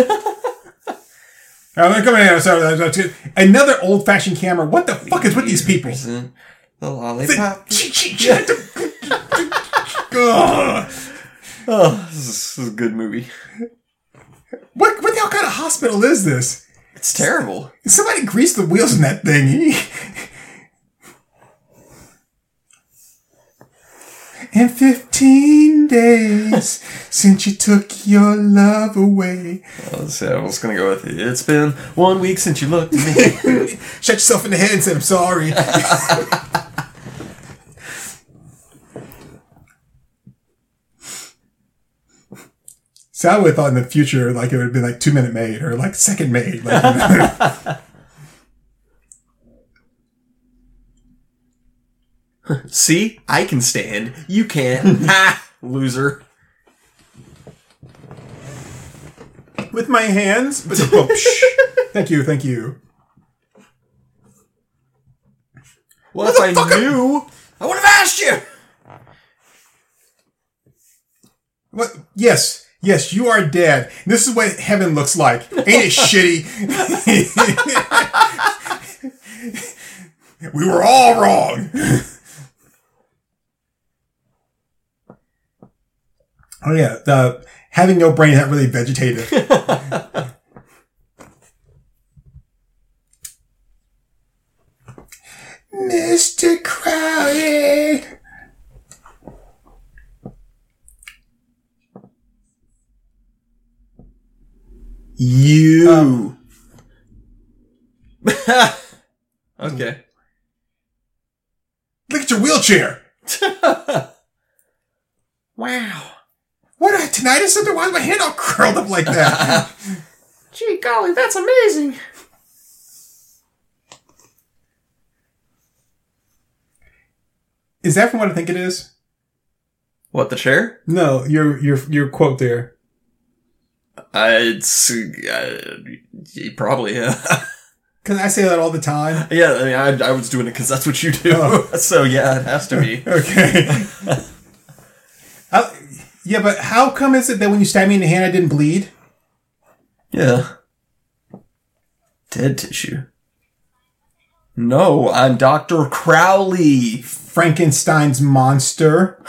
Oh, they're coming in. Sorry, sorry, sorry. Another old-fashioned camera. What the fuck is with these people? The lollipop. She, she, she Ugh. Oh, this is a good movie. What what the hell kind of hospital is this? It's terrible. Somebody greased the wheels in that thing. In 15 days since you took your love away. I was, I was gonna go with it. It's been one week since you looked at me. Shut yourself in the head and said, I'm sorry. so I would have thought in the future, like it would have been like two minute made or like second made. Like, you know. See, I can stand. You can't. ha, loser. with my hands. But oh, thank you, thank you. Well, if I knew, I would have asked you. What? Yes, yes, you are dead. This is what heaven looks like. Ain't it shitty? we were all wrong. oh yeah, the having no brain is not really vegetative. Mr. Crowley. You. Um, okay. Look at your wheelchair. Wow. What a tinnitus something? Why is my hand all curled up like that? Gee golly, that's amazing. is that from what I think it is? What the chair? No, your your your quote there. Uh, it's uh, probably yeah. Because I say that all the time. yeah, I mean, I, I was doing it because that's what you do. Oh. so yeah, it has to be. Okay. I- yeah, but how come is it that when you stabbed me in the hand, I didn't bleed? Yeah. Dead tissue. No, I'm Dr. Crowley. Frankenstein's monster.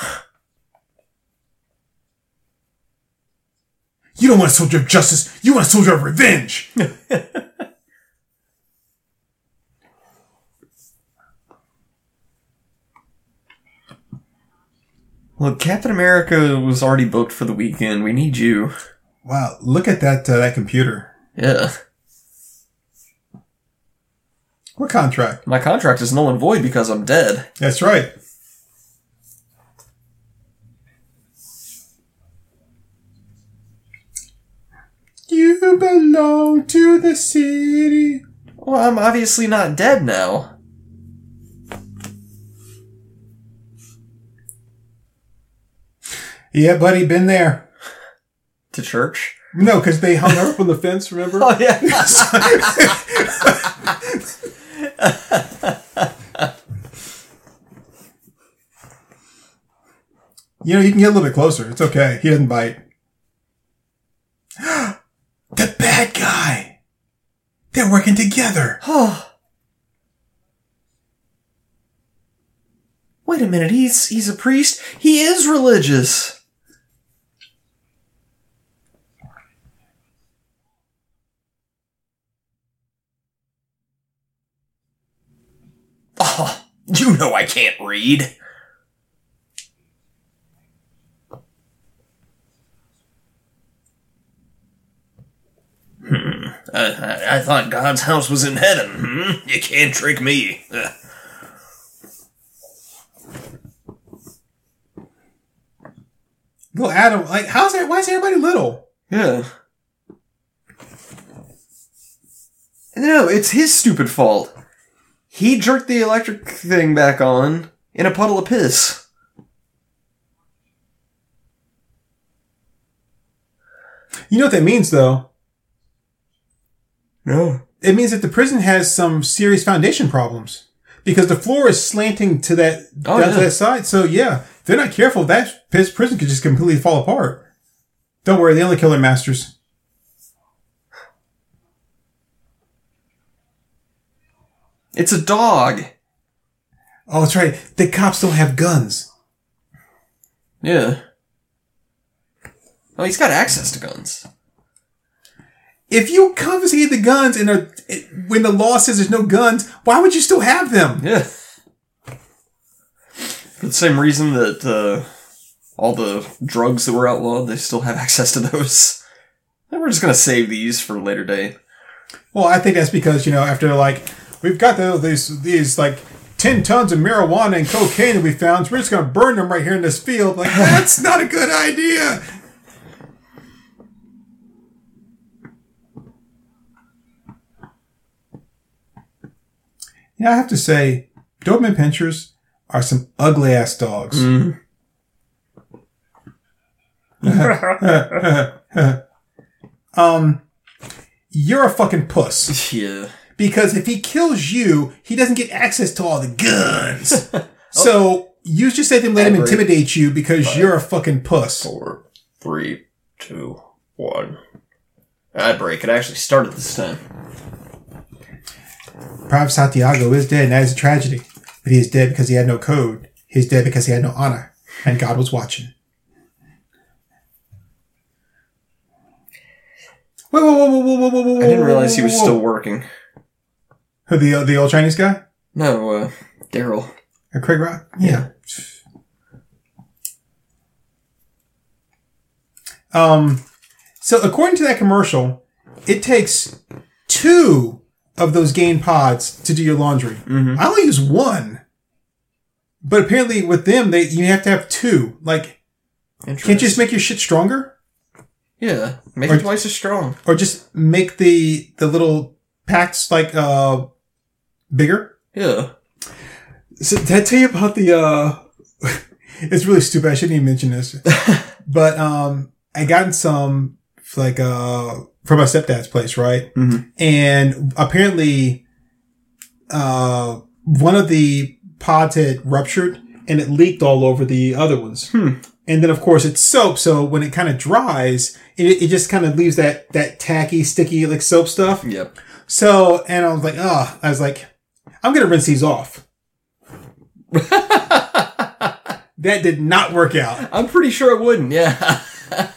You don't want a soldier of justice. You want a soldier of revenge. Look, Captain America was already booked for the weekend. We need you. Wow, look at that uh, that computer. Yeah. What contract? My contract is null and void because I'm dead. That's right. You belong to the city. Well, I'm obviously not dead now. Yeah, buddy, been there. To church? No, because they hung her up on the fence. Remember? Oh, yeah. You know, you can get a little bit closer. It's okay. He doesn't bite. the bad guy. They're working together. Wait a minute, he's he's a priest? He is religious. Oh, you know I can't read. I, I, I thought God's house was in heaven. Hmm? You can't trick me. Ugh. Little Adam, like, how's that? Why is everybody little? Yeah. No, it's his stupid fault. He jerked the electric thing back on in a puddle of piss. You know what that means, though? No. It means that the prison has some serious foundation problems because the floor is slanting to that Oh, down to that side. So yeah, if they're not careful, that prison could just completely fall apart. Don't worry, they only kill their masters. It's a dog. Oh, that's right. The cops don't have guns. Yeah. Oh, he's got access to guns. If you confiscate the guns and are, when the law says there's no guns, why would you still have them? Yeah. For the same reason that uh, all the drugs that were outlawed, they still have access to those. And we're just gonna save these for a later date. Well, I think that's because you know after like we've got the, these these like ten tons of marijuana and cocaine that we found, so we're just gonna burn them right here in this field. Like that's not a good idea. Yeah, I have to say, Doberman Pinschers are some ugly ass dogs. um, you're a fucking puss. Yeah. Because if he kills you, he doesn't get access to all the guns. So you just let him let him intimidate you because you're a fucking puss. Four, three, two, one. Ad break. It actually started this time. Perhaps Santiago is dead, and that is a tragedy. But he is dead because he had no code. He's dead because he had no honor, and God was watching. Whoa, whoa, whoa, whoa, whoa, whoa, whoa, I didn't realize he was still working. Who, the the old Chinese guy, No, uh, Daryl. or Craig Rock. Yeah. Um. So according to that commercial, it takes two of those gain pods to do your laundry. Mm-hmm. I only use one. But apparently with them, they you have to have two. Like, can't you just make your shit stronger? Yeah, make Or- it twice as strong. Or just make the the little packs like uh bigger? Yeah. So did I tell you about the uh it's really stupid, I shouldn't even mention this. but um I gotten some like uh from my stepdad's place, right? Mhm. And apparently uh one of the pods had ruptured and it leaked all over the other ones. Hmm. And then of course it's soap, so when it kind of dries, it, it just kind of leaves that that tacky, sticky like soap stuff. Yep. So and I was like, oh, I was like, I'm gonna rinse these off. That did not work out I'm pretty sure it wouldn't. Yeah.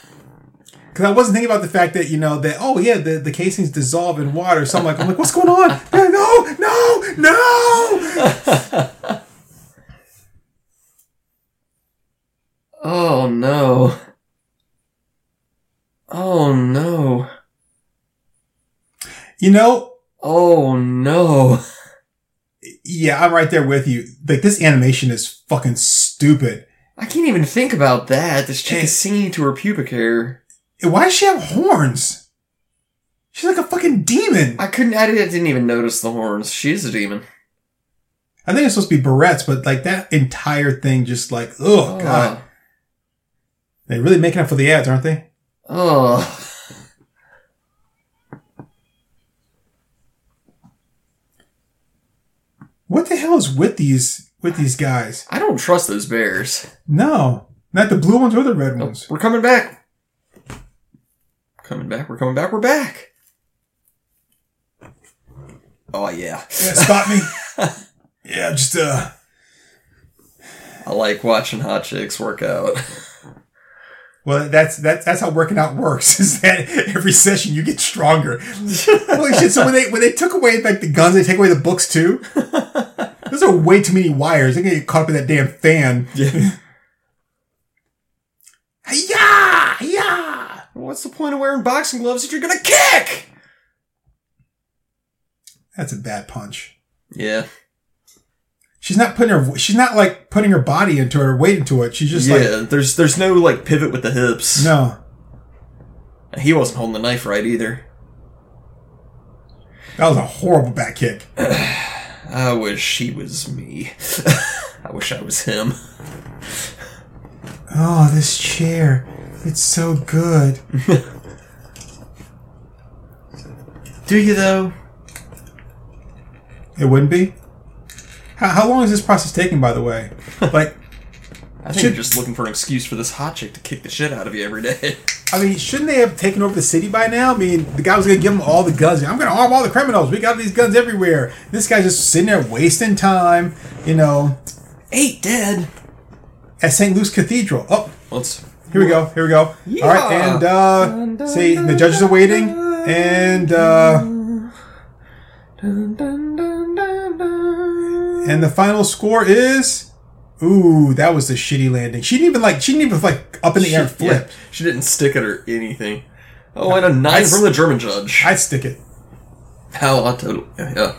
because I wasn't thinking about the fact that you know that oh yeah the, the casings dissolve in water. So I'm like I'm like what's going on? No no no. Oh no. Oh no. You know, Oh no. yeah, I'm right there with you. Like this animation is fucking stupid. I can't even think about that. This chick Hey. is singing to her pubic hair. Why does she have horns? She's like a fucking demon. I couldn't, I didn't even notice the horns. She's a demon. I think it's supposed to be barrettes, but like that entire thing just like, oh god. They're really making up for the ads, aren't they? Oh. What the hell is with these with these guys? I don't trust those bears. No. Not the blue ones or the red Oh, ones. we're coming back. Coming back, we're coming back, we're back. Oh yeah. Yeah, spot me. yeah, just uh I like watching hot chicks work out. well that's that's that's how working out works, is that every session you get stronger. Holy shit, so when they when they took away like the guns, they take away the books too? Those are way too many wires. They're gonna get caught up in that damn fan. Yeah. Yeah! Yeah! What's the point of wearing boxing gloves if you're gonna kick? That's a bad punch. Yeah. She's not putting her she's not like putting her body into it or weight into it. She's just like yeah, there's there's no like pivot with the hips. no. He wasn't holding the knife right either. That was a horrible back kick. I wish he was me. I wish I was him. Oh, this chair. It's so good. Do you though? It wouldn't be? How, how long is this process taking, by the way? Like, I think Should- you're just looking for an excuse for this hot chick to kick the shit out of you every day. I mean, shouldn't they have taken over the city by now? I mean, the guy was going to give them all the guns. I'm going to arm all the criminals. We got these guns everywhere. This guy's just sitting there wasting time, you know, Eight dead. at St. Luke's Cathedral. Oh, Let's. Here we go. Here we go. All right, and, uh, see, the judges are waiting. And, uh, and the final score is. Ooh, that was a shitty landing. She didn't even like. She didn't even like up in the air flip. Yeah, she didn't stick it or anything. Oh, and a nine I'd- from the German judge. I'd stick it. Hell, I totally. Yeah,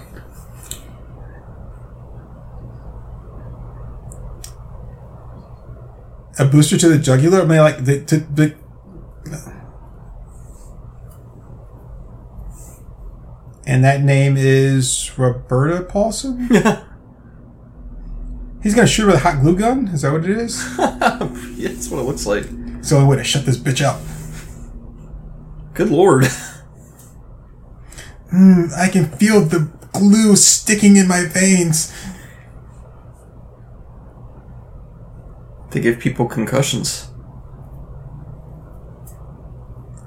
a booster to the jugular. I mean, like the to the. And that name is Roberta Paulson. Yeah. He's gonna shoot her with a hot glue gun. Is that what it is? yeah, that's what it looks like. It's the only way to shut this bitch up. Good lord. Hmm, I can feel the glue sticking in my veins. They give people concussions.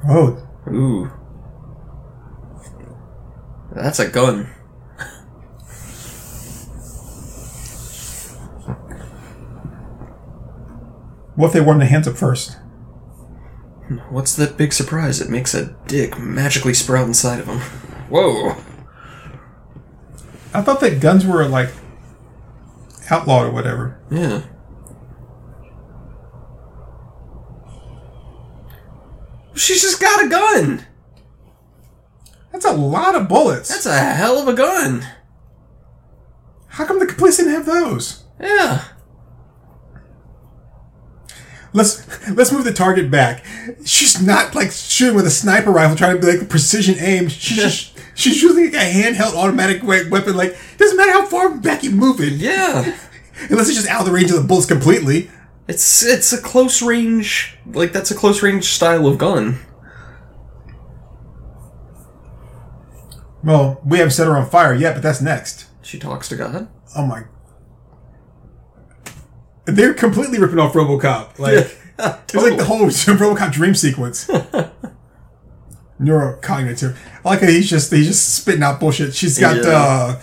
Oh, Ooh. That's a gun. what if they warm the hands up first? What's that big surprise? It makes a dick magically sprout inside of them? Whoa. I thought that guns were like outlawed or whatever. Yeah. She's just got a gun. That's a lot of bullets. That's a hell of a gun. How come the police didn't have those? Yeah. Let's let's move the target back. She's not like shooting with a sniper rifle, trying to be like precision aim. She's just she's using like a handheld automatic weapon. Like doesn't matter how far back you move it, Yeah. unless it's just out of the range of the bullets completely. It's it's a close range like that's a close range style of gun. Well, we haven't set her on fire yet, but that's next. She talks to God. Oh my! They're completely ripping off RoboCop. Like it's like the whole RoboCop dream sequence. Neurocognitive. I like how he's just he's just spitting out bullshit. She's got Yeah. uh,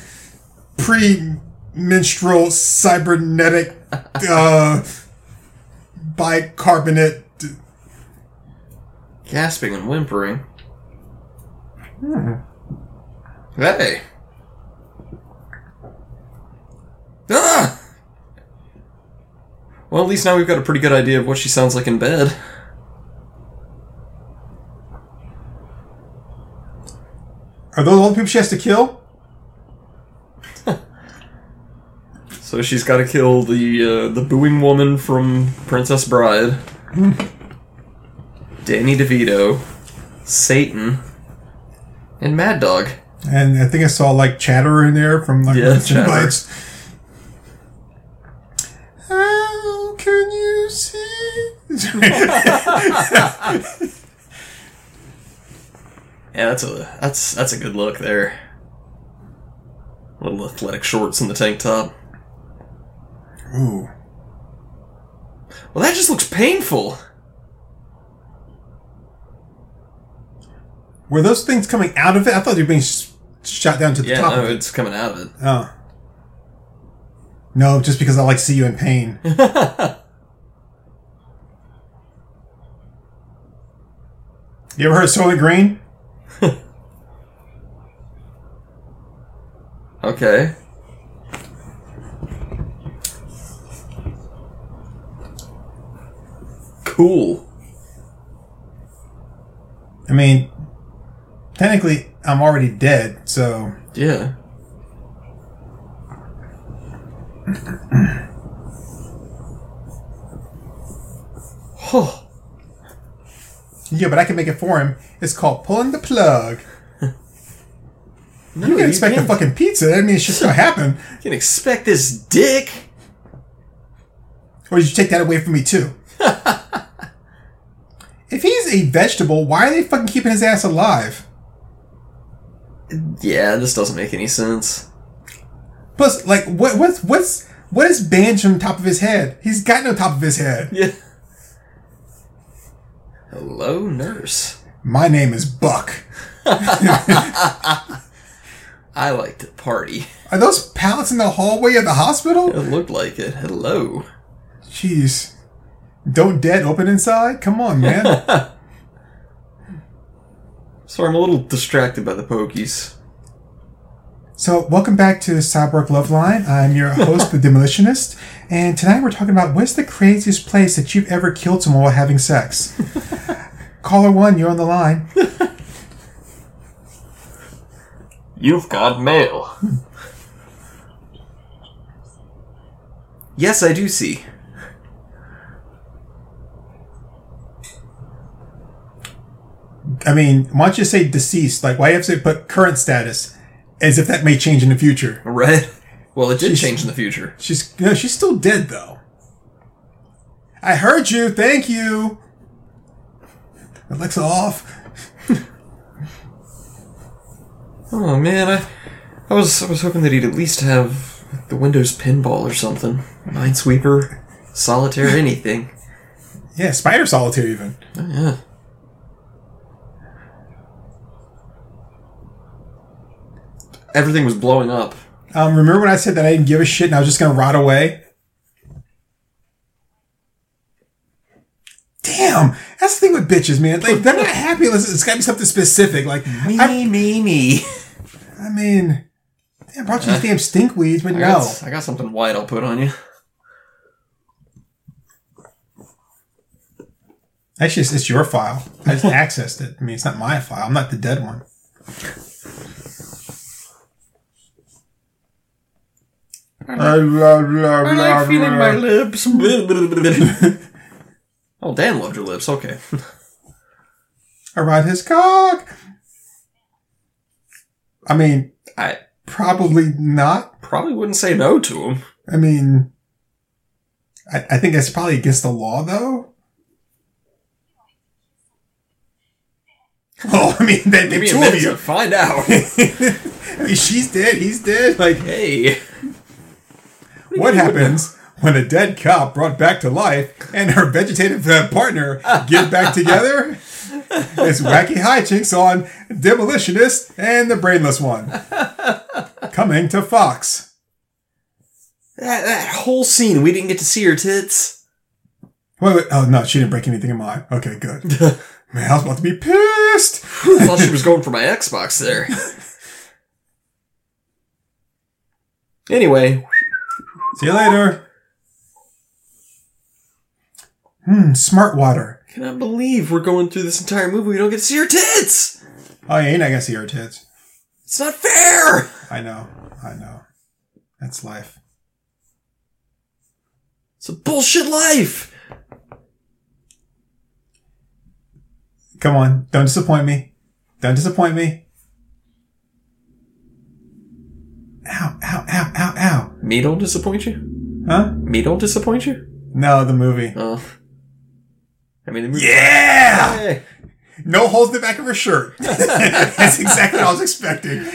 pre-menstrual cybernetic uh, bicarbonate. gasping and whimpering. Hey. Ah! Well, at least now we've got a pretty good idea of what she sounds like in bed. Are those all the people she has to kill? So she's got to kill the uh, the booing woman from Princess Bride, Danny DeVito, Satan, and Mad Dog. And I think I saw like Chatterer in there from like Yeah, Chatterer. Bites. How can you see? Yeah, that's a that's that's a good look there. Little athletic shorts and the tank top. Ooh. Well, that just looks painful. Were those things coming out of it? I thought they were being sh- shot down to the Yeah, top no, of it. it's coming out of it. Oh. No, just because I like to see you in pain. you ever heard of Soylent Green? Okay. Cool. I mean, technically, I'm already dead, so Yeah. Yeah, but I can make it for him. It's called pulling the plug. no, You can expect a fucking pizza. I mean, it's just gonna happen. You can expect this dick. Or did you take that away from me too? a vegetable, why are they fucking keeping his ass alive? Yeah, this doesn't make any sense. Plus, like, what, what's, what's, what is bandaged on top of his head? He's got no top of his head. Yeah. Hello, nurse. My name is Buck. I like to party. Are those pallets in the hallway of the hospital? It looked like it. Hello. Jeez. Don't dead open inside? Come on, man. Sorry, I'm a little distracted by the pokies. so, welcome back to Cyborg Love Line. I'm your host, the Demolitionist, and tonight we're talking about what's the craziest place that you've ever killed someone while having sex? Caller one, you're on the line. You've got mail. yes, I do see. I mean, why don't you say deceased? Like, why do you have to put current status? As if that may change in the future. Right? Well, it did She's- change in the future. She's no, she's still dead though. I heard you. Thank you. Alexa off. Oh man, I, I was I was hoping that he'd at least have the Windows pinball or something, Minesweeper, solitaire, anything. Yeah, spider solitaire even. Oh, yeah. Everything was blowing up. Um, remember when I said that I didn't give a shit and I was just gonna rot away? Damn, that's the thing with bitches, man. Like they're not happy unless it's got to be something specific. Like, Me, I, me, me. I mean, damn, brought you these damn stink weeds, but I no. got, I got something white I'll put on you. Actually, it's, it's your file. I just accessed it. I mean, it's not my file. I'm not the dead one. I like feeling my lips. oh, Dan loved your lips. Okay. I ride his cock. I mean, I probably not. probably wouldn't say no to him. I mean, I, I think that's probably against the law, though. Oh, I mean, that the Maybe two of you. find out. I mean, she's dead. He's dead. Like, hey. What happens when a dead cop brought back to life and her vegetative uh, partner get back together? It's wacky hijinks on Demolitionist and the Brainless One. Coming to Fox. That, that whole scene, we didn't get to see her tits. Wait, wait. Oh, no, she didn't break anything in mine. Okay, good. Man, I was about to be pissed. I thought she was going for my Xbox there. anyway, See you later. Hmm, smart water. Cannot believe we're going through this entire movie. We don't get to see her tits. Oh, yeah, you're not gonna see her tits. It's not fair. I know. I know. That's life. It's a bullshit life. Come on, don't disappoint me. Don't disappoint me. Ow, ow, ow, ow, ow. Me don't disappoint you. Huh? Me don't disappoint you. No, the movie. Oh. I mean, the movie. Yeah! Hey. No holes in the back of her shirt. That's exactly what I was expecting.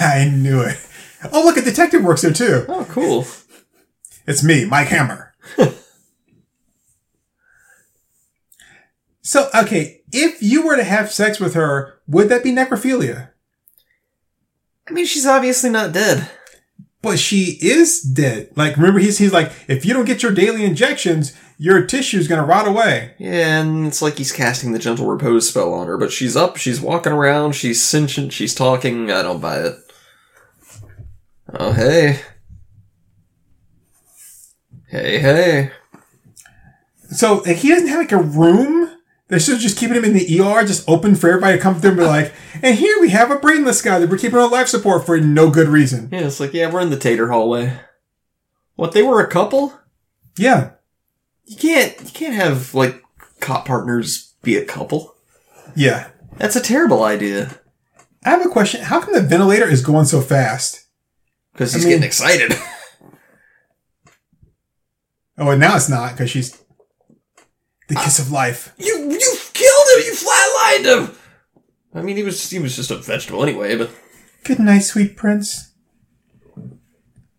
I knew it. Oh, look, a detective works there too. Oh, cool. It's me, Mike Hammer. so, okay, if you were to have sex with her, would that be necrophilia? I mean, she's obviously not dead. But she is dead. Like, remember, he's, he's like, if you don't get your daily injections, your tissue's gonna rot away. Yeah, and it's like he's casting the gentle repose spell on her, but she's up, she's walking around, she's sentient, she's talking. I don't buy it. Oh, hey. Hey, hey. So, he doesn't have like a room. They're still just keeping him in the ER, just open for everybody to come through and be like, and here we have a brainless guy that we're keeping on life support for no good reason. Yeah, it's like, yeah, we're in the tater hallway. What, they were a couple? Yeah. You can't, you can't have, like, cop partners be a couple. Yeah. That's a terrible idea. I have a question. How come the ventilator is going so fast? Because he's I mean- getting excited. Oh, and now it's not because she's the kiss of life. you, you killed him! You flatlined him! I mean, he was, he was just a vegetable anyway, but. Good night, sweet prince.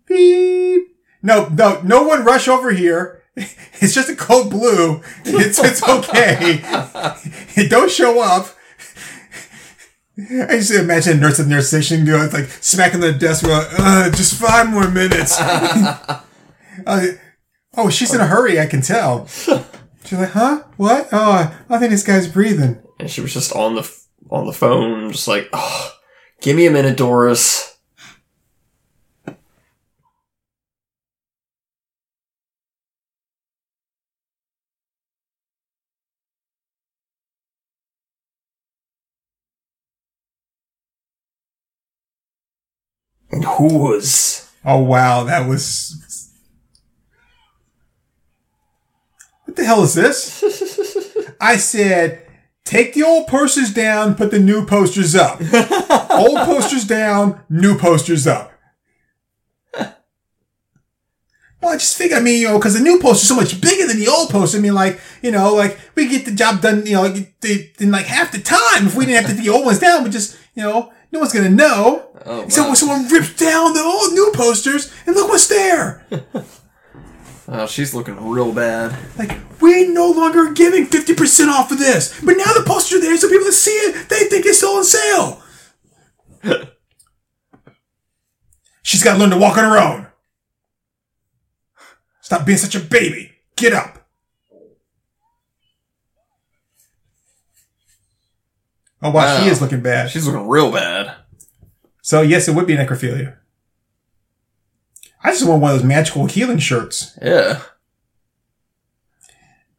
Beep. No, no, no one rush over here. It's just a cold blue. It's, it's okay. Don't show up. I just imagine a nurse at the nurse station doing like smacking the desk, going, uh, just five more minutes. Uh, oh, she's in a hurry. I can tell. She's like, huh? What? Oh, I think this guy's breathing. And she was just on the, on the phone, just like, oh, give me a minute, Doris. And who was? Oh wow, that was. What the hell is this? I said, take the old posters down, put the new posters up. old posters down, new posters up. Well, I just figure, I mean, you know, because the new poster's are so much bigger than the old poster. I mean, like, you know, like, we get the job done, you know, in like half the time. If we didn't have to take the old ones down, we just, you know, no one's gonna know. Oh, So wow. someone rips down the old new posters, and look what's there. Oh, she's looking real bad. Like, we no longer giving 50% off of this. But now the posters are there so people that see it, they think it's still on sale. She's got to learn to walk on her own. Stop being such a baby. Get up. Oh, wow, she is looking bad. She's looking real bad. So, yes, it would be necrophilia. I just want one of those magical healing shirts. Yeah.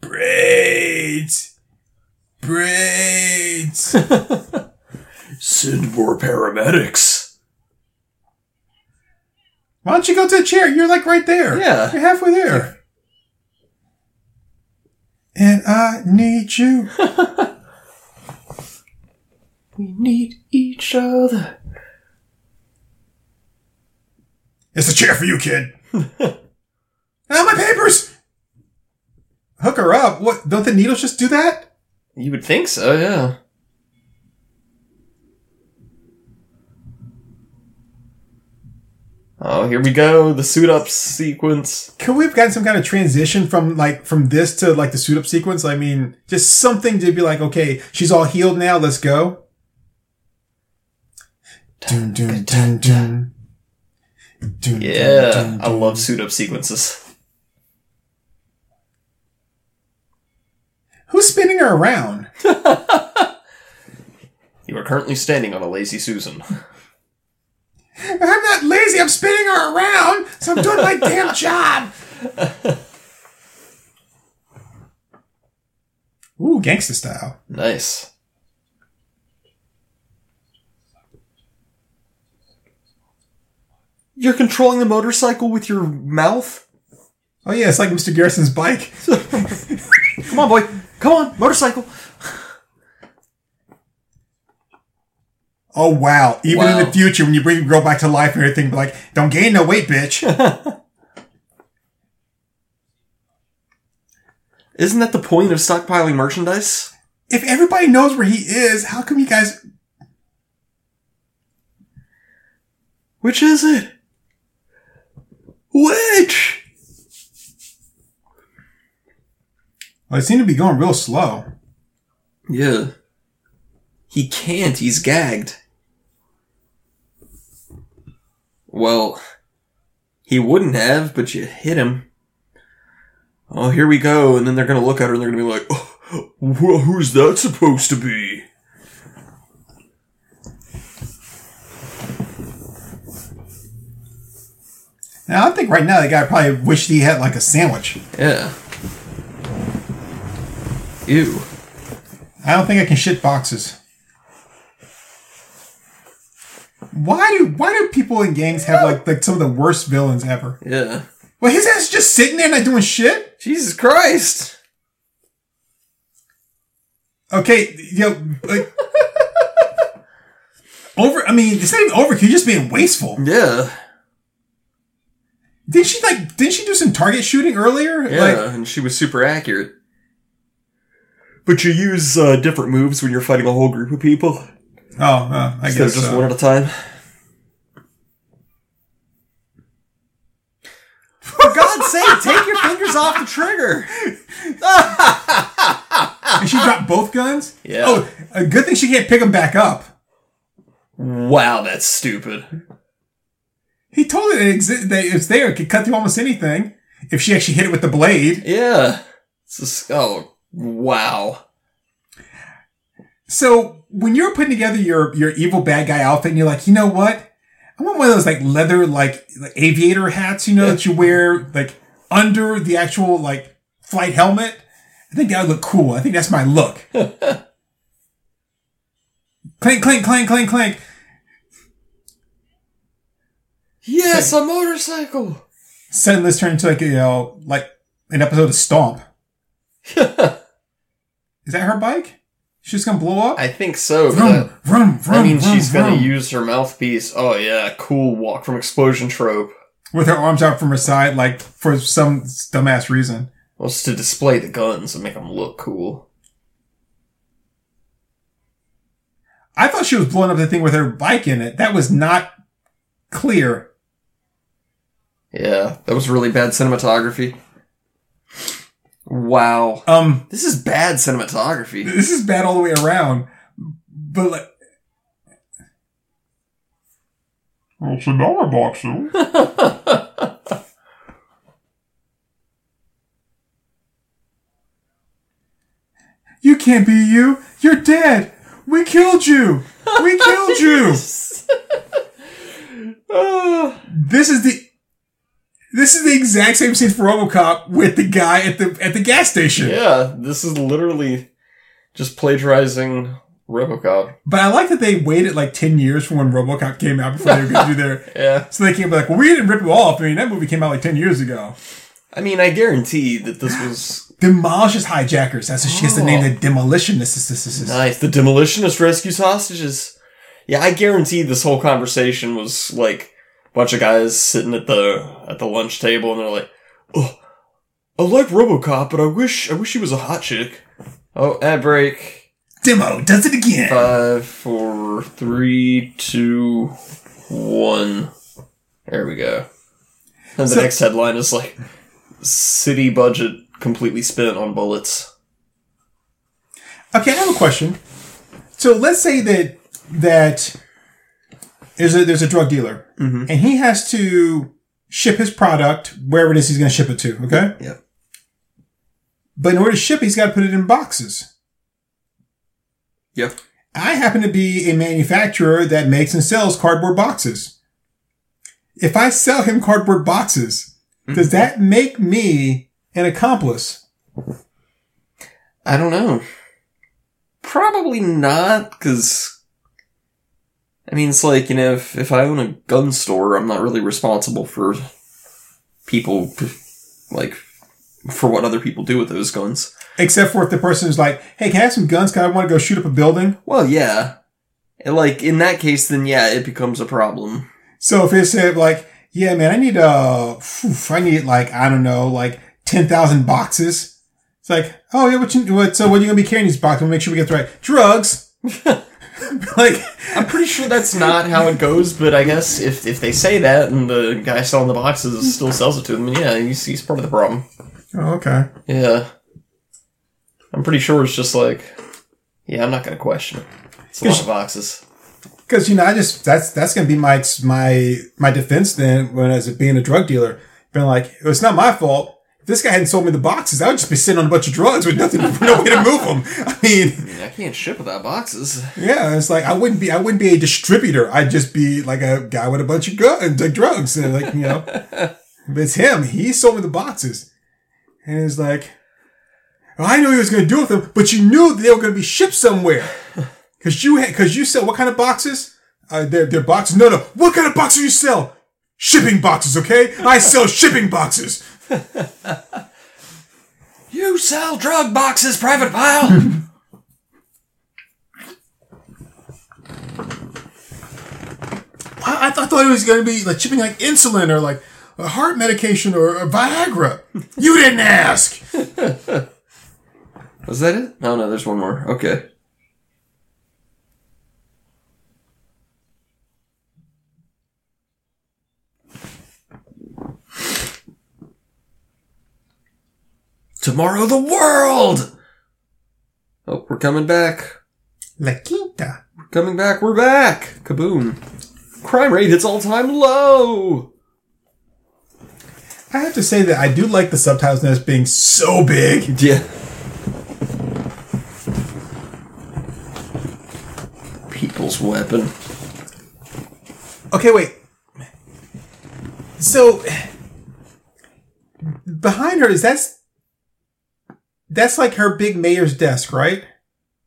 Braids. Braids. Send more paramedics. Why don't you go to the chair? You're like right there. Yeah. You're halfway there. And I need you. We need each other. It's a chair for you, kid. ah, my papers. Hook her up. What? Don't the needles just do that? You would think so, yeah. Oh, here we go. The suit up sequence. Could we have gotten some kind of transition from like from this to like the suit up sequence? I mean, just something to be like, okay, she's all healed now. Let's go. Dun, dun, dun, dun. Dun, yeah, dun, dun, I love suit up sequences. Who's spinning her around? you are currently standing on a lazy Susan. I'm not lazy, I'm spinning her around, so I'm doing my damn job. Ooh, gangster style. Nice. You're controlling the motorcycle with your mouth? Oh yeah, it's like Mr. Garrison's bike. Come on, boy. Come on, motorcycle. Oh wow! Even in the future, when you bring a girl back to life and everything, be like, "Don't gain no weight, bitch." Isn't that the point of stockpiling merchandise? if everybody knows where he is, how come you guys? Which is it? Which? They seem to be going real slow. Yeah. He can't, he's gagged. Well, he wouldn't have, but you hit him. Oh, here we go, and then they're gonna look at her and they're gonna be like, oh, well, who's that supposed to be? Now I think right now the guy probably wished he had like a sandwich. Yeah. Ew. I don't think I can shit boxes. Why do why do people in gangs have like like some of the worst villains ever? Yeah. Well, his ass is just sitting there not doing shit. Jesus Christ! Okay, yo, know, like over. I mean, it's not even over. You're just being wasteful. Yeah. Didn't she like? Didn't she do some target shooting earlier? Yeah, Like, and she was super accurate. But you use uh, different moves when you're fighting a whole group of people. oh, uh, I guess just so. one at a time. For God's sake, take your fingers off the trigger! And she dropped both guns. Yeah. Oh, a good thing she can't pick them back up. Wow, that's stupid. He told her that, it exi- that it's there. It could cut through almost anything if she actually hit it with the blade. Yeah. It's just, oh, wow. So when you're putting together your your evil bad guy outfit, and you're like, you know what? I want one of those like leather like, like aviator hats, you know, that you wear like under the actual like flight helmet. I think that would look cool. I think that's my look. clink, clink, clink, clink, clink. Yes, a motorcycle! Suddenly this turned into like you uh, know like an episode of Stomp. Is that her bike? She's gonna blow up. I think so. but uh, Vroom, That, vroom, vroom, that means vroom, she's gonna use her mouthpiece. Oh yeah, cool walk from explosion trope. with her arms out from her side, like for some dumbass reason. Well, it's to display the guns and make them look cool. I thought she was blowing up the thing with her bike in it. That was not clear. Yeah, that was really bad cinematography. Wow. Um, This is bad cinematography. this is bad all the way around. But like, well, it's another boxer. You can't be you. You're dead. We killed you. We killed you. This is the this is the exact same scene for RoboCop with the guy at the at the gas station. yeah, this is literally just plagiarizing RoboCop. But I like that they waited like ten years from when RoboCop came out before they were going to do their. Yeah. So they came like, well, we didn't rip it off. I mean, that movie came out like ten years ago. I mean, I guarantee that this was Demolishes hijackers. That's what she gets the name. Oh. The demolitionist. nice. The demolitionist rescues hostages. Yeah, I guarantee this whole conversation was like bunch of guys sitting at the at the lunch table, and they're like, "Oh, I like RoboCop, but I wish I wish he was a hot chick." Oh, ad break. Demo does it again. Five, four, three, two, one. There we go. And the So- next headline is like, "City budget completely spent on bullets." Okay, I have a question. So let's say that that there's a there's a drug dealer, Mhm. and he has to ship his product wherever it is he's going to ship it to. Okay, Yep. but in order to ship, he's got to put it in boxes. Yep. I happen to be a manufacturer that makes and sells cardboard boxes. If I sell him cardboard boxes, does that make me an accomplice? I don't know. Probably not, because I mean, it's like you know, if if I own a gun store, I'm not really responsible for people, like for what other people do with those guns. Except for if the person is like, "Hey, can I have some guns? Can I want to go shoot up a building?" Well, yeah, And, like in that case, then yeah, it becomes a problem. So if it's uh, like, "Yeah, man, I need uh, I need like I don't know, like ten thousand boxes." It's like, "Oh yeah, what you what? So what are you gonna be carrying these boxes? We'll make sure we get the right drugs." like, I'm pretty sure that's not how it goes, but I guess if if they say that and the guy selling the boxes still sells it to them, yeah, he's, he's part of the problem. oh, okay. Yeah. I'm pretty sure it's just like, yeah, I'm not gonna question it. It's a lot of boxes. Because you know, I just that's that's gonna be my my my defense then when as it being a drug dealer, being like, it's not my fault. If this guy hadn't sold me the boxes, I would just be sitting on a bunch of drugs with nothing, no way to move them. I mean, I, mean, I can't ship without boxes. yeah, it's like I wouldn't be I wouldn't be a distributor. I'd just be like a guy with a bunch of guns, like drugs, and like you know, but it's him. He sold me the boxes, and it's like, well, I knew he was going to do with them, but you knew they were going to be shipped somewhere. Cause you had, cause you sell what kind of boxes? Uh, they're, they're boxes. No, no. What kind of boxes you sell? Shipping boxes, okay? I sell shipping boxes. You sell drug boxes, Private Pyle. I, I thought it was going to be like shipping like insulin or like a heart medication or, or Viagra. You didn't ask. Was that it? No, no. There's one more. Okay. Tomorrow, the world. Oh, we're coming back. La Quinta. We're coming back. We're back. Kaboom. Crime rate hits all time low. I have to say that I do like the subtitles as being so big. Yeah. People's weapon. Okay, wait. So behind her is that's that's like her big mayor's desk, right?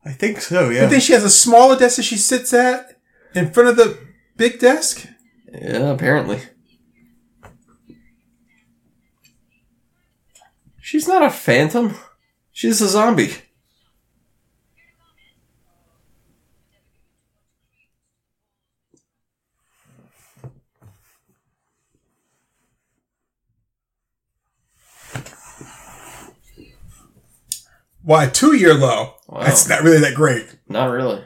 I think so, yeah. But yeah. then she has a smaller desk that she sits at in front of the big desk. Yeah, apparently. She's not a phantom. She's a zombie. Why two year low? Wow. That's not really that great. Not really.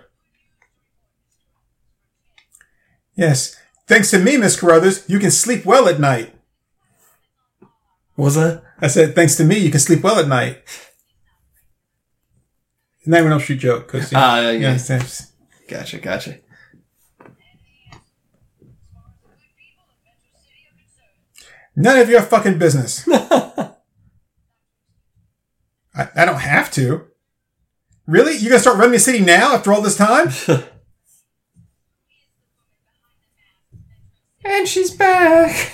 Yes. Thanks to me, Miss Carruthers, you can sleep well at night. Was that? I said, thanks to me, you can sleep well at night. Nightmare on Elm Street joke. Cause, you know, Ah, yeah, you yeah. understand. Gotcha, gotcha. None of your fucking business. I, I don't have to. Really? You gonna start running the city now after all this time? And she's back.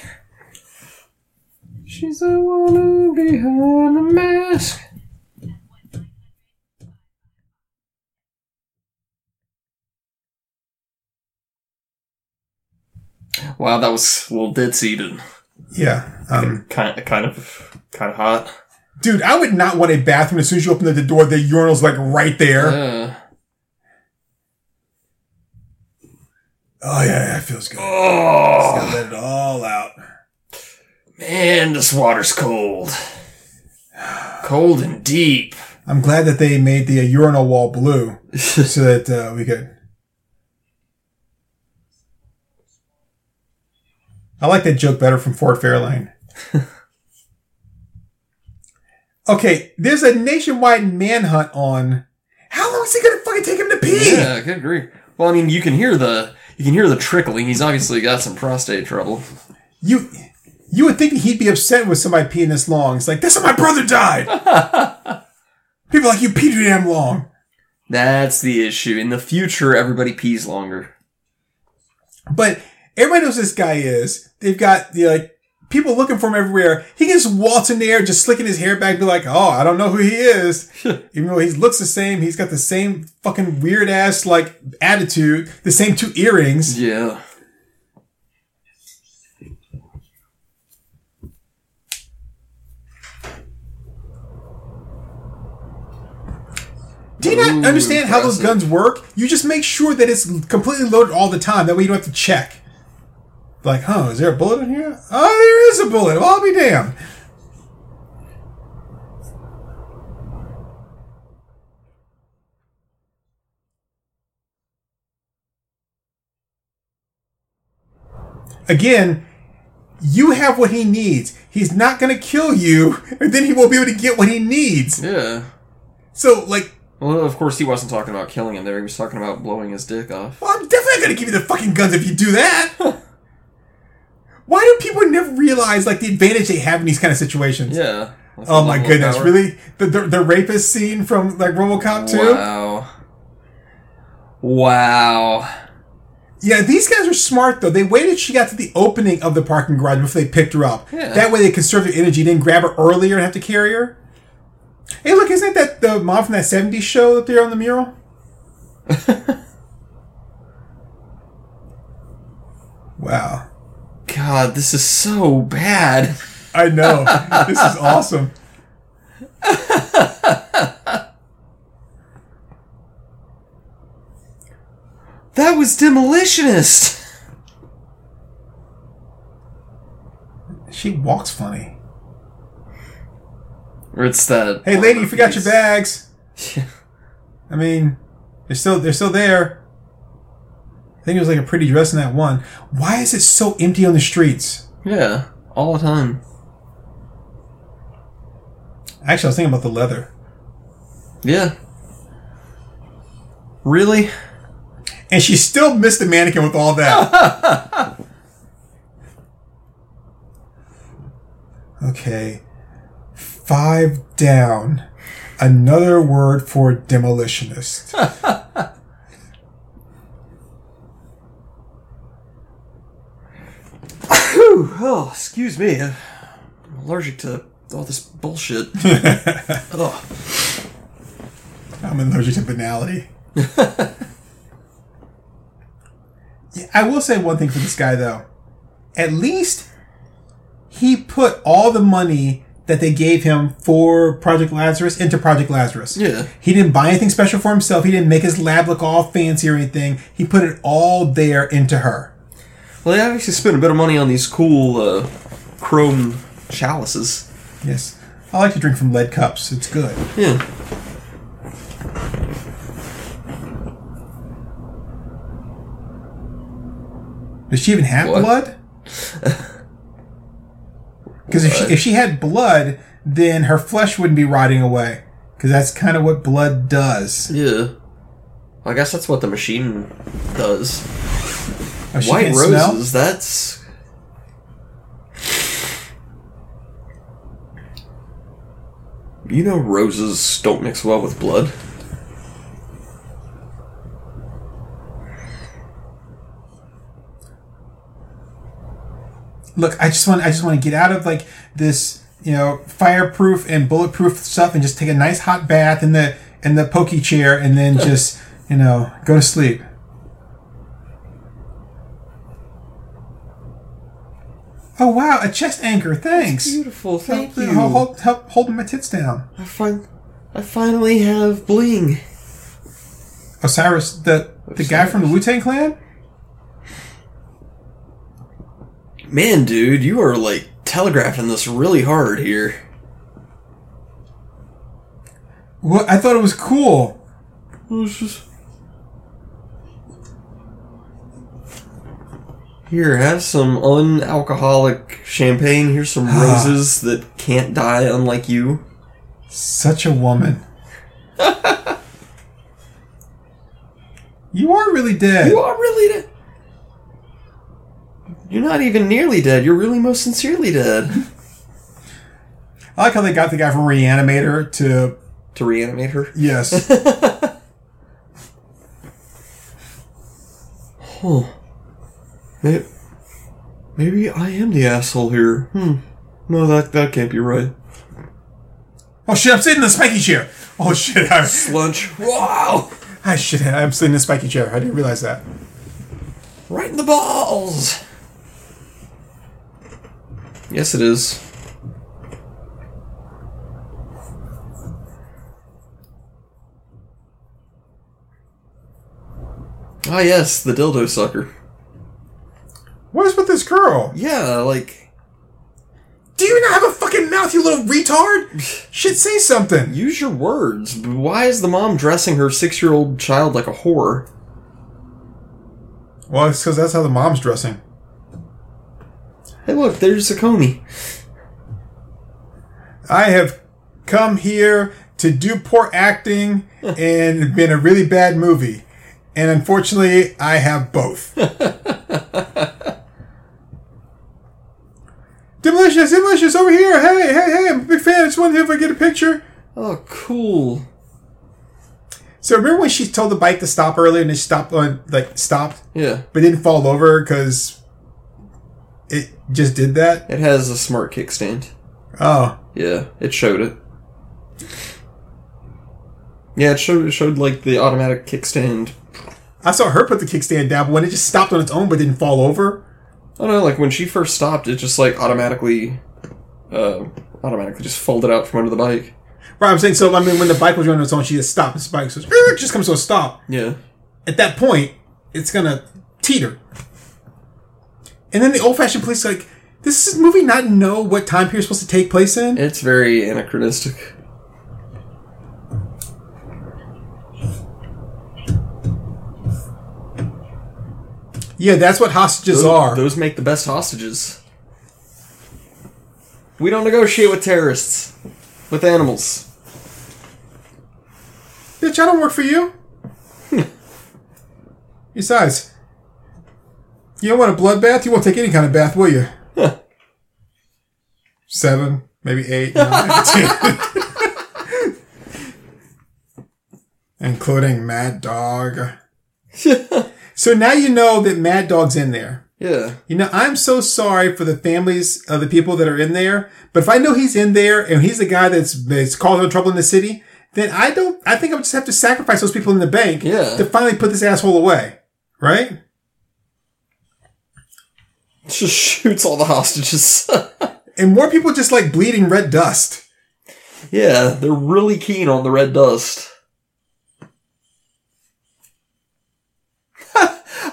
She's the one behind the mask. Wow, that was a little dead seated. Yeah. Um, Kind, kind of, kind of hot. Dude, I would not want a bathroom as soon as you open the door, the urinal's like right there. Uh, Oh yeah, that feels good. oh Gotta let it all out. man, this water's cold. Cold and deep. I'm glad that they made the uh, urinal wall blue so that uh, we could. I like that joke better from Ford Fairlane. okay, there's a nationwide manhunt on. How long is it gonna fucking take him to pee? Yeah, I could agree. Well, I mean, you can hear the you can hear the trickling. He's obviously got some prostate trouble. You, you would think he'd be upset with somebody peeing this long. It's like that's how my brother died. People are like you pee too damn long. That's the issue. In the future, everybody pees longer. But everybody knows who this guy is. They've got the like people looking for him everywhere. He can just waltz in there, just slicking his hair back, be like, "Oh, I don't know who he is." Even though he looks the same, he's got the same fucking weird ass like attitude, the same two earrings. Yeah. Do you not Ooh, understand how those guns work? You just make sure that it's completely loaded all the time. That way you don't have to check. Like, huh, is there a bullet in here? Oh, there is a bullet. Well, I'll be damned. Again, you have what he needs. He's not going to kill you, and then he won't be able to get what he needs. Yeah. So, like, Well, of course, he wasn't talking about killing him there. He was talking about blowing his dick off. Well, I'm definitely gonna give you the fucking guns if you do that. Why do people never realize like the advantage they have in these kind of situations? Yeah. Oh my goodness, power. really? The, the the rapist scene from like RoboCop 2? Wow. Wow. Yeah, these guys are smart though. They waited she got to the opening of the parking garage before they picked her up. Yeah. That way they conserve their energy, didn't grab her earlier and have to carry her. Hey, look, isn't that the mom from that 70s show that they're on the mural? wow. God, this is so bad. I know. this is awesome. That was demolitionist. She walks funny. Or it's that. Hey, lady, you forgot your bags. Yeah. I mean, they're still they're still there. I think it was like a pretty dress in that one. Why is it so empty on the streets? Yeah, all the time. Actually, I was thinking about the leather. Yeah. Really? And she still missed the mannequin with all that. okay. Five down. Another word for demolitionist. Whew, oh, excuse me. I'm allergic to all this bullshit. Ugh. Oh. I'm allergic to banality. yeah, I will say one thing for this guy though. At least he put all the money that they gave him for Project Lazarus into Project Lazarus. Yeah. He didn't buy anything special for himself. He didn't make his lab look all fancy or anything. He put it all there into her. Well, they actually spent a bit of money on these cool uh, chrome chalices. Yes. I like to drink from lead cups. It's good. Yeah. Does she even have What? blood? Because if she, if she had blood, then her flesh wouldn't be rotting away. Because that's kind of what blood does. Yeah. I guess that's what the machine does. Oh, White roses, smell? that's. You know, roses don't mix well with blood. Look, I just want I just want to get out of like this, you know, fireproof and bulletproof stuff, and just take a nice hot bath in the in the pokey chair, and then just you know go to sleep. Oh wow, a chest anchor. Thanks. Beautiful, thank help, you. Help, help, help holding my tits down. I find, I finally have bling. Osiris, the the guy from the Wu Tang Clan. Man, dude, you are like telegraphing this really hard here. What? I thought it was cool. Here, have some unalcoholic champagne. Here's some ah. roses that can't die, unlike you. Such a woman. you are really dead. You are really dead. You're not even nearly dead. You're really most sincerely dead. I like how they got the guy from Reanimator to to reanimate her. yes. Maybe, Maybe I am the asshole here. Hmm. No, that that can't be right. Oh shit! I'm sitting in the spiky chair. Oh shit! I, Lunch. Wow. I shit! I'm sitting in the spiky chair. I didn't realize that. Right in the balls. Yes, it is. Ah, yes, the dildo sucker. What is with this girl? Yeah, like, Do you not have a fucking mouth, you little retard? Shit, say something. use your words. Why is the mom dressing her six year old child like a whore? Well, it's because that's how the mom's dressing. Hey, look, there's Sakomi. I have come here to do poor acting and been a really bad movie. And unfortunately, I have both. Demolicious, Demolicious, over here. Hey, hey, hey, I'm a big fan. I just wanted to if I get a picture. Oh, cool. So remember when she told the bike to stop earlier and it stopped on, like, stopped, Yeah. but didn't fall over because it just did that? It has a smart kickstand. Oh. Yeah, it showed it. Yeah, it showed, it showed like the automatic kickstand. I saw her put the kickstand down, but when it just stopped on its own but didn't fall over, Oh know, like when she first stopped, it just like automatically, uh, automatically just folded out from under the bike. Right, I'm saying so. I mean, when the bike was running on its own, she just stopped. The bike so "Er," just comes to a stop. Yeah. At that point, it's gonna teeter. And then the old-fashioned police like, does this movie not know what time period it's supposed to take place in? It's very anachronistic. Yeah, that's what hostages Those, are. those make the best hostages. We don't negotiate with terrorists. With animals. Bitch, I don't work for you. Besides, you don't want a bloodbath? You won't take any kind of bath, will you? Seven, maybe eight, nine, ten. Including Mad Dog. So now you know that Mad Dog's in there. Yeah. You know, I'm so sorry for the families of the people that are in there. But if I know he's in there and he's the guy that's that's causing trouble in the city, then I don't. I think I would just have to sacrifice those people in the bank Yeah. to finally put this asshole away, right? Just shoots all the hostages. And more people just like bleeding red dust. yeah, they're really keen on the red dust.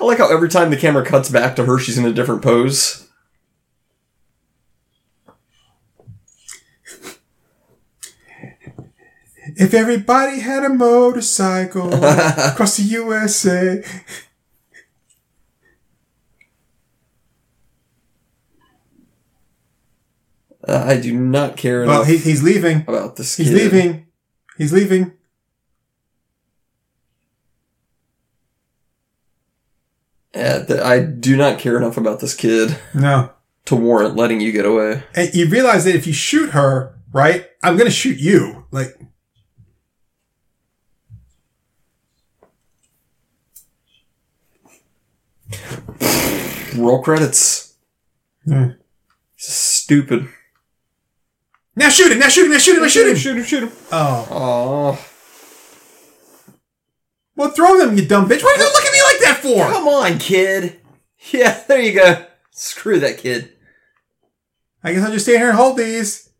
I like how every time the camera cuts back to her, she's in a different pose. If everybody had a motorcycle across the USA. Uh, I do not care Well, he, he's leaving. about this He's kid. leaving. He's leaving. Yeah, th- I do not care enough about this kid No. to warrant letting you get away. And you realize that if you shoot her, right, I'm going to shoot you. Like, Roll credits. Hmm. Stupid. now shoot him, now shoot him, now shoot him, now shoot him. Shoot him, shoot him. Oh. Aw. Well, throw them, you dumb bitch. What are you looking for? Come on, kid. Yeah, there you go. Screw that kid. I guess I'll just stand here and hold these.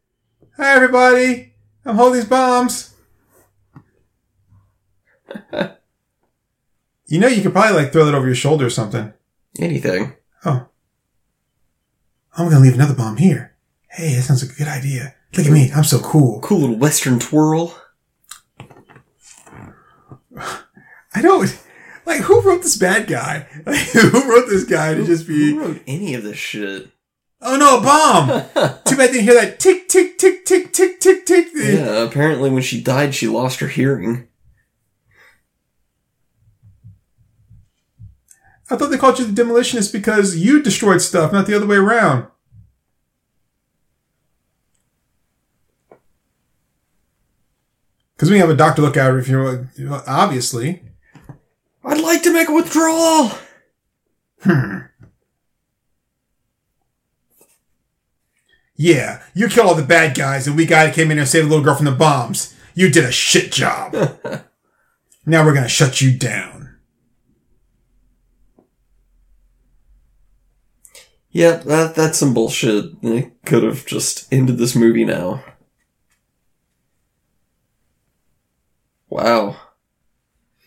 Hi, everybody. I'm holding these bombs. you know, you could probably like throw that over your shoulder or something. Anything. Oh. I'm gonna leave another bomb here. Hey, that sounds like a good idea. Look at me, I'm so cool. Cool little western twirl. I don't like who wrote this bad guy? Like, who wrote this guy to just be Who wrote any of this shit? Oh no, a bomb! Too bad I didn't hear that tick tick tick tick tick tick tick. Yeah, apparently when she died, she lost her hearing. I thought they called you the demolitionist because you destroyed stuff, not the other way around. Because we have a doctor look out if you obviously. I'd like to make a withdrawal. Hmm. Yeah, you killed all the bad guys, and we guy came in and saved a little girl from the bombs. You did a shit job. now we're gonna shut you down. Yeah, that that's some bullshit. They could have just ended this movie now. Wow.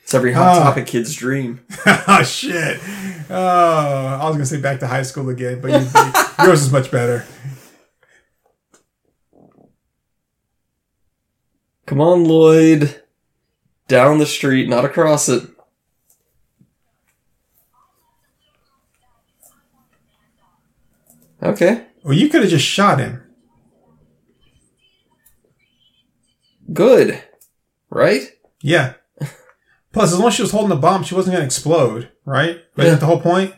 It's every hot Ah. topic kid's dream. oh shit! Oh, I was gonna say back to high school again, but you, yours is much better. Come on, Lloyd. Down the street, not across it. Okay, Well, you could have just shot him. good. Right? Yeah. Plus, as long as she was holding the bomb, she wasn't gonna explode, right? Wasn't Yeah. that the whole point?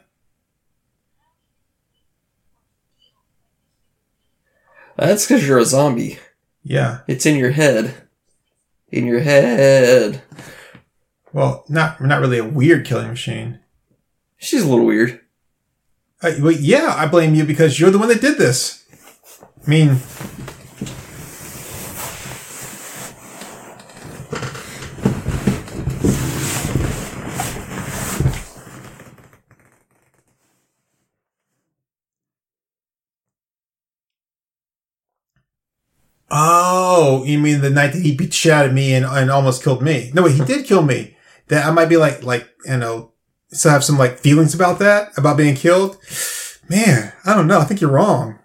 That's because you're a zombie. Yeah. It's in your head. In your head. Well, not not really a weird killing machine. She's a little weird. Uh, well, yeah, I blame you because you're the one that did this. I mean, oh, you mean the night that he beat shit out of me and, and almost killed me? No, wait, he did kill me. That I might be like, like you know, still have some like feelings about that about being killed. Man, I don't know. I think you're wrong.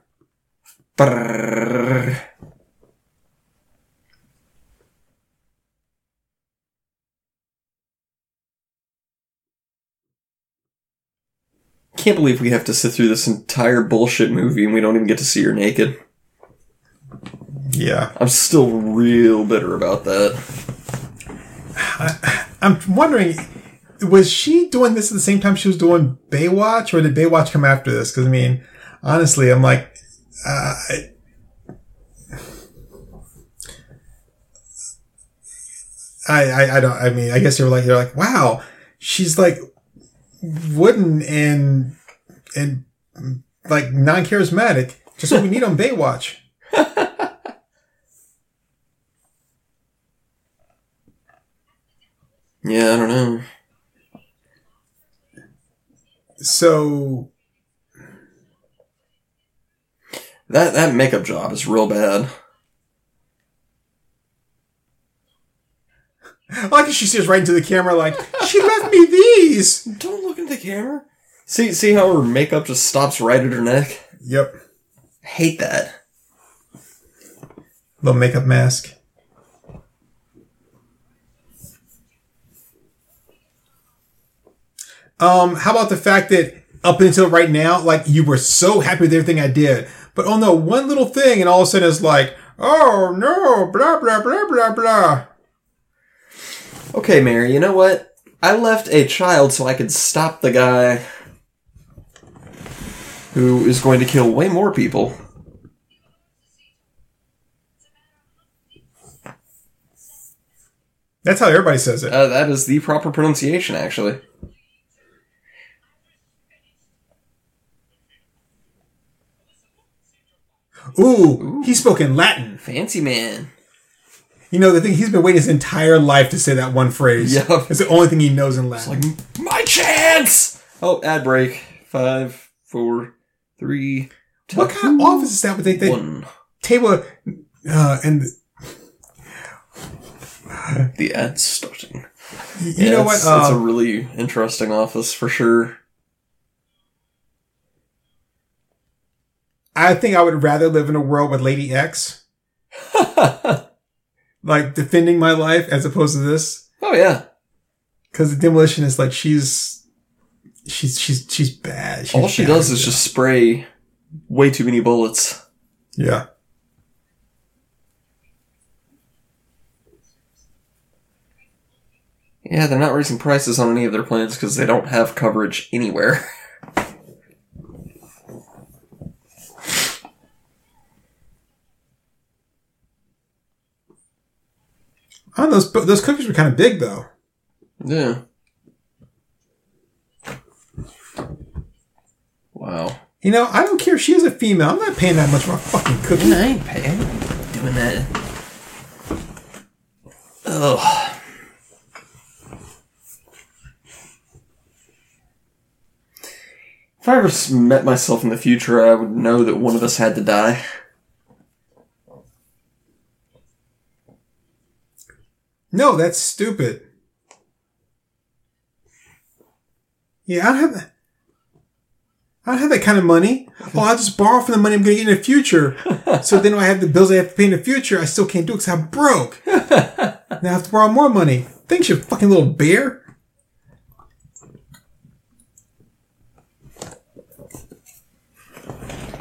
Brrrr. Can't believe we have to sit through this entire bullshit movie and we don't even get to see her naked. Yeah. I'm still real bitter about that. I'm wondering, was she doing this at the same time she was doing Baywatch, or did Baywatch come after this? Because I mean, honestly, I'm like, uh, I- I, I, I don't. I mean, I guess you're like, you're like, wow, she's like wooden and and like non-charismatic. Just what we need on Baywatch. Yeah, I don't know. So That that makeup job is real bad. I like she stares right into the camera, like she left me these. Don't look at the camera. See see how her makeup just stops right at her neck? Yep. Hate that. Little makeup mask. Um, how about the fact that up until right now, like you were so happy with everything I did, but oh no, one little thing, and all of a sudden it's like, oh no, blah blah blah blah blah. Okay, Mary, you know what? I left a child so I could stop the guy who is going to kill way more people. That's how everybody says it. Uh, that is the proper pronunciation, actually. Ooh, he spoke in Latin. Fancy man. You know the thing he's been waiting his entire life to say that one phrase. Yep. It's the only thing he knows in Latin. Like, my chance! Oh, ad break. Five, four, three, two, what kind of office is that? Would they, they one. table uh, and The ad's starting. you Yeah, know what? It's, it's a Uh, really interesting office for sure. I think I would rather live in a world with Lady X, like defending my life as opposed to this. oh yeah. Because the demolition is like she's she's she's she's bad. She's All she bad. does is just spray way too many bullets. yeah. Yeah, they're not raising prices on any of their plans because they don't have coverage anywhere. Oh, those those cookies were kind of big though. yeah. Wow. You know, I don't care if she is a female. I'm not paying that much for a fucking cookie. I ain't paying. Doing that. Ugh. If I ever met myself in the future, I would know that one of us had to die. No, that's stupid. Yeah, I don't have that. I don't have that kind of money. Oh, I'll just borrow from the money I'm going to get in the future. so then when I have the bills I have to pay in the future, I still can't do it because I'm broke. now I have to borrow more money. Thanks, you fucking little bear.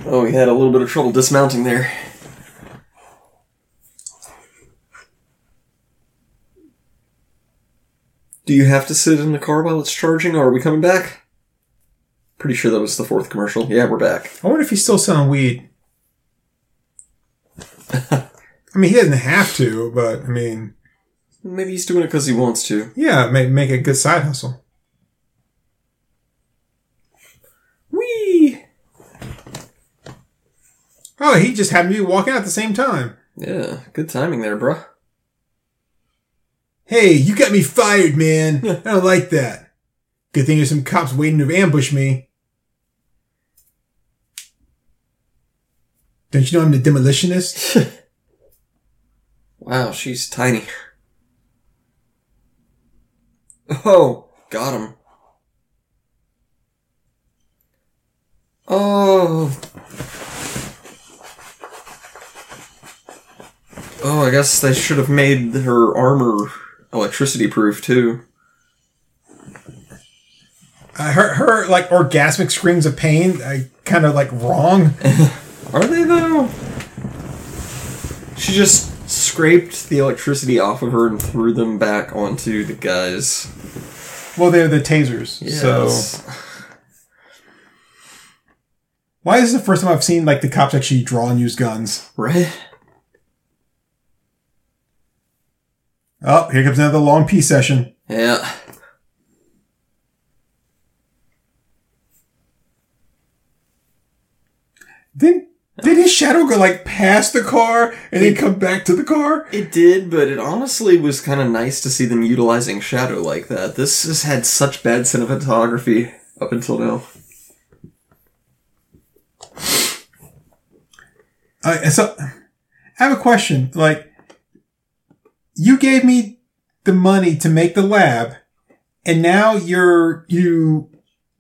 Oh, we had a little bit of trouble dismounting there. Do you have to sit in the car while it's charging, or are we coming back? Pretty sure that was the fourth commercial. Yeah, we're back. I wonder if he's still selling weed. I mean, he doesn't have to, but I mean, Maybe he's doing it because he wants to. yeah, make, make a good side hustle. Whee! Oh, he just happened to be walking out at the same time. Yeah, good timing there, bruh. Hey, you got me fired, man. I don't like that. Good thing there's some cops waiting to ambush me. Don't you know I'm the demolitionist? Wow, she's tiny. Oh, got him. Oh. Oh, I guess they should have made her armor electricity proof too. Uh, her, her, like, orgasmic screams of pain, I kind of, like, wrong. Are they though? She just scraped the electricity off of her and threw them back onto the guys. Well, they're the tasers. So, why is this the first time I've seen, like, the cops actually draw and use guns? right? Oh, here comes another long pee session. Yeah. Did, did his shadow go, like, past the car and then come back to the car? It did, but it honestly was kind of nice to see them utilizing shadow like that. This has had such bad cinematography up until now. Uh, so, I have a question. Like, you gave me the money to make the lab, and now you're you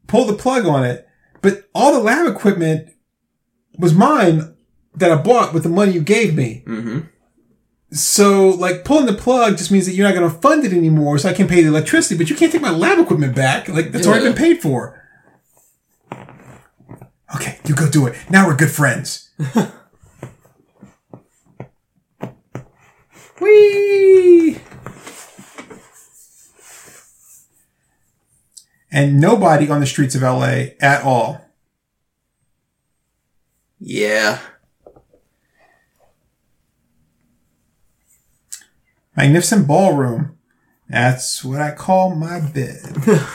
pull the plug on it, but all the lab equipment was mine that I bought with the money you gave me. Mm-hmm. So, like, pulling the plug just means that you're not going to fund it anymore, so I can pay the electricity, but you can't take my lab equipment back. Like, that's already been paid for. Okay, you go do it. Now we're good friends. Whee! and nobody on the streets of LA at all. Yeah. Magnificent ballroom. That's what I call my bed.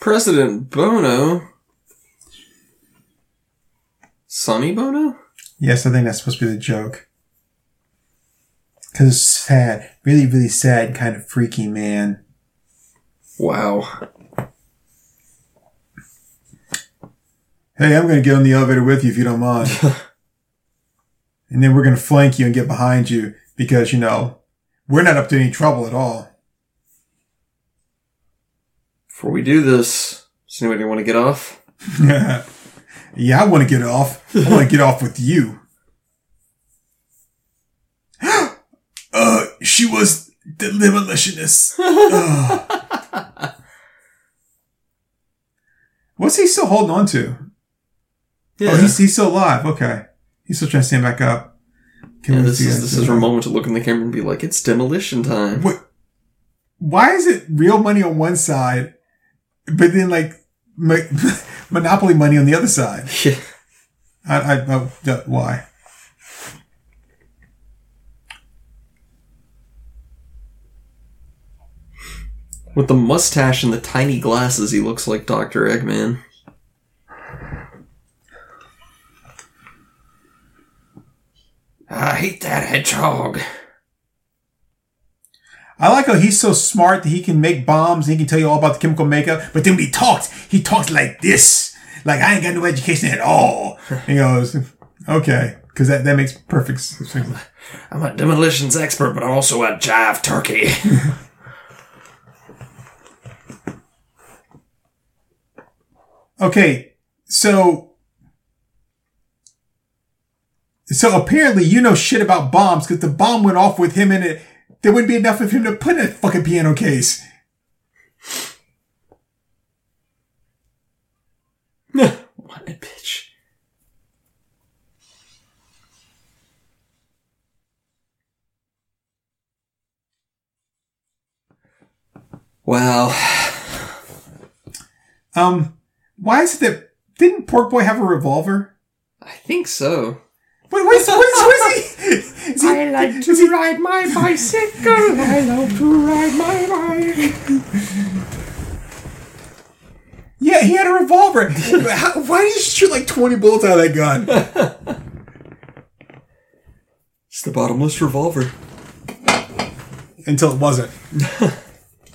President Bono. Sonny Bono? yes, I think that's supposed to be the joke. Cause it's sad. Really, really sad kind of freaky, man. Wow. Hey, I'm gonna get on the elevator with you if you don't mind. and then we're gonna flank you and get behind you because, you know, we're not up to any trouble at all. Before we do this, does anybody want to get off? yeah, I want to get off. I want to get off with you. uh, she was the demolitionist. What's he still holding on to? Oh, he's, he's still alive. Okay. He's still trying to stand back up. Can Yeah, this is this is her moment to look in the camera and be like, "It's demolition time." What? Why is it real money on one side, but then like mo- monopoly money on the other side? Yeah. I, I, I why? With the mustache and the tiny glasses, he looks like Dr. Eggman. I hate that hedgehog. I like how he's so smart that he can make bombs and he can tell you all about the chemical makeup. But then when he talks, he talks like this. Like, I ain't got no education at all. He goes, okay. Cause that, that makes perfect sense. I'm a demolitions expert, but I'm also a jive turkey. Okay. So, so apparently you know shit about bombs because the bomb went off with him in it. There wouldn't be enough of him to put in a fucking piano case. what a bitch. Wow. Um, why is it that didn't Pork Boy have a revolver? I think so. Wait, what is, what is, what is he? Is he I like to ride my bicycle. I love to ride my bike. yeah, he had a revolver. How, why did he shoot like twenty bullets out of that gun? It's the bottomless revolver. Until it wasn't.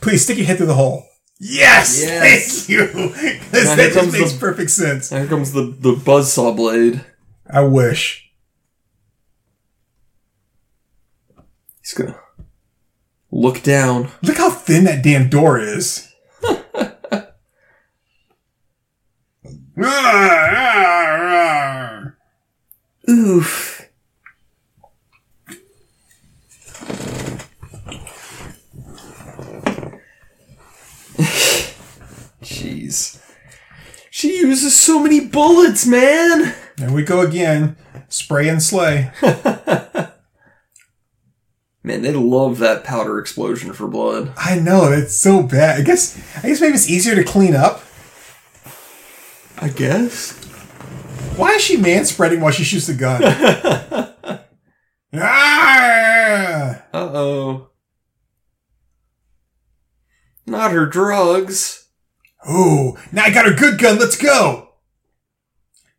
Please stick your head through the hole. Yes, Yes. thank you. 'Cause here that just makes the- perfect sense. Here comes the, the buzzsaw blade. I wish. He's gonna look down. Look how thin that damn door is. Oof. Jeez. She uses so many bullets, man! There we go again. Spray and slay. Man, they love that powder explosion for blood. I know, it's so bad. I guess I guess maybe it's easier to clean up. I guess. Why is she man spreading while she shoots the gun? ah! Uh oh. Not her drugs. Ooh, now I got her good gun. Let's go.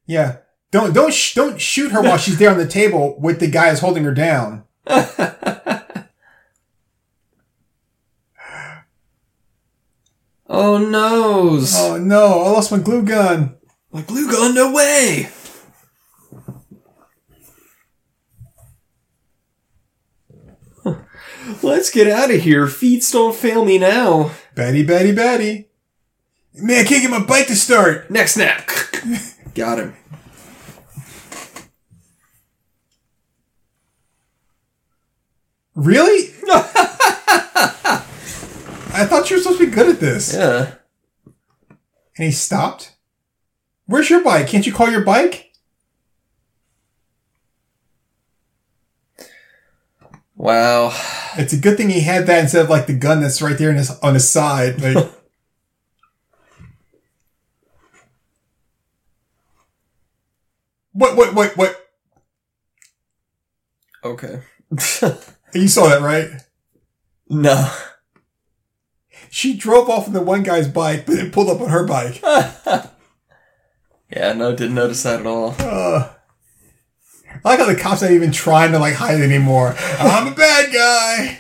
Yeah, don't don't sh- don't shoot her while she's there on the table with the guy who's holding her down. Oh noes. Oh no, I lost my glue gun. My glue gun, no way! Let's get out of here. Feet don't fail me now. Betty, Betty, Betty. Man, I can't get my bike to start. Next snap. Got him. Really? I thought you were supposed to be good at this. Yeah. And he stopped? Where's your bike? Can't you call your bike? Wow. It's a good thing he had that instead of like the gun that's right there in his, on his side. Like, what, what, what, what? Okay. You saw that, right? no. She drove off on the one guy's bike, but then pulled up on her bike. Yeah, no, didn't notice that at all. Uh, I like how the cops aren't even trying to like hide anymore. I'm a bad guy.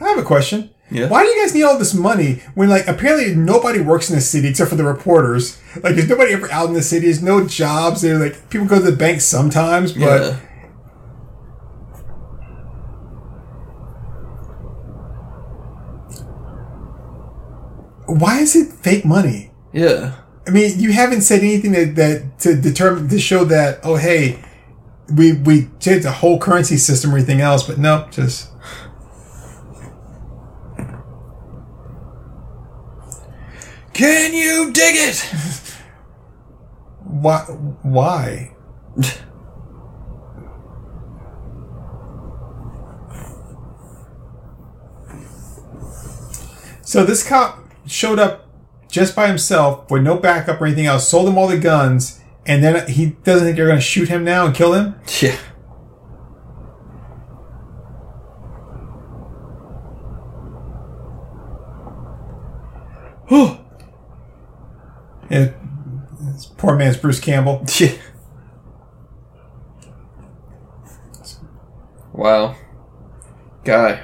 I have a question. Yeah. Why do you guys need all this money when, like, apparently nobody works in the city except for the reporters? Like, there's nobody ever out in the city. There's no jobs. There, like, people go to the bank sometimes, but yeah. Why is it fake money? Yeah. I mean, you haven't said anything that, that to determine to show that. Oh, hey, we we did the whole currency system, or anything else, but nope, just. Can you dig it? Why? Why? so this cop showed up just by himself with no backup or anything else, sold him all the guns, and then he doesn't think you're going to shoot him now and kill him? Yeah. Whew. It, poor man's Bruce Campbell. Yeah. Wow. Guy.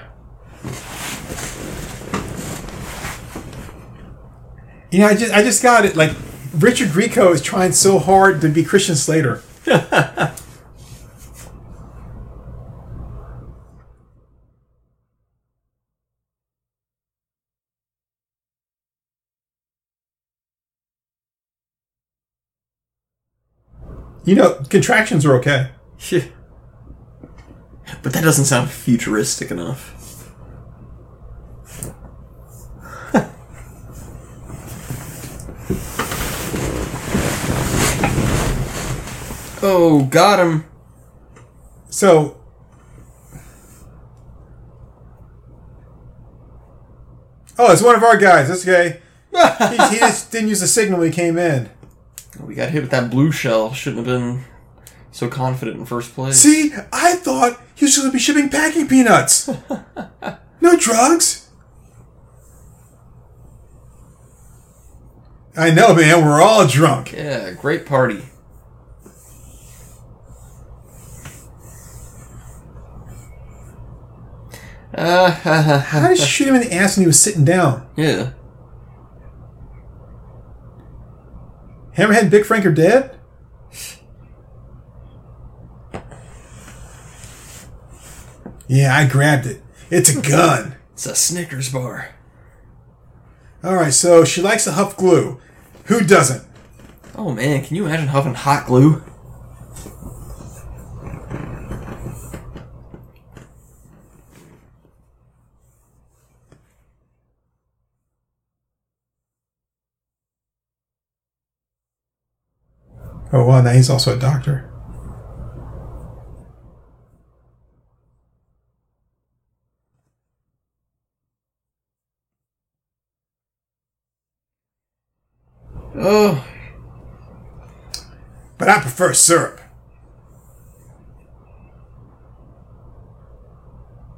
You know, I just I just got it. Like Richard Grieco is trying so hard to be Christian Slater. You know, contractions are okay. Yeah. But that doesn't sound futuristic enough. Oh, got him. So. Oh, it's one of our guys. That's okay. he, he just didn't use the signal when he came in. Oh, we got hit with that blue shell. Shouldn't have been so confident in first place. See, I thought he was going to be shipping packing peanuts. no drugs. I know, man. We're all drunk. Yeah, great party. Uh, How did you shoot him in the ass when he was sitting down? yeah. Hammerhead and Big Frank are dead? Yeah, I grabbed it. It's a gun. It's a Snickers bar. All right, so she likes to huff glue. Who doesn't? Oh man, can you imagine huffing hot glue? Oh, well, now he's also a doctor. Oh, But I prefer syrup.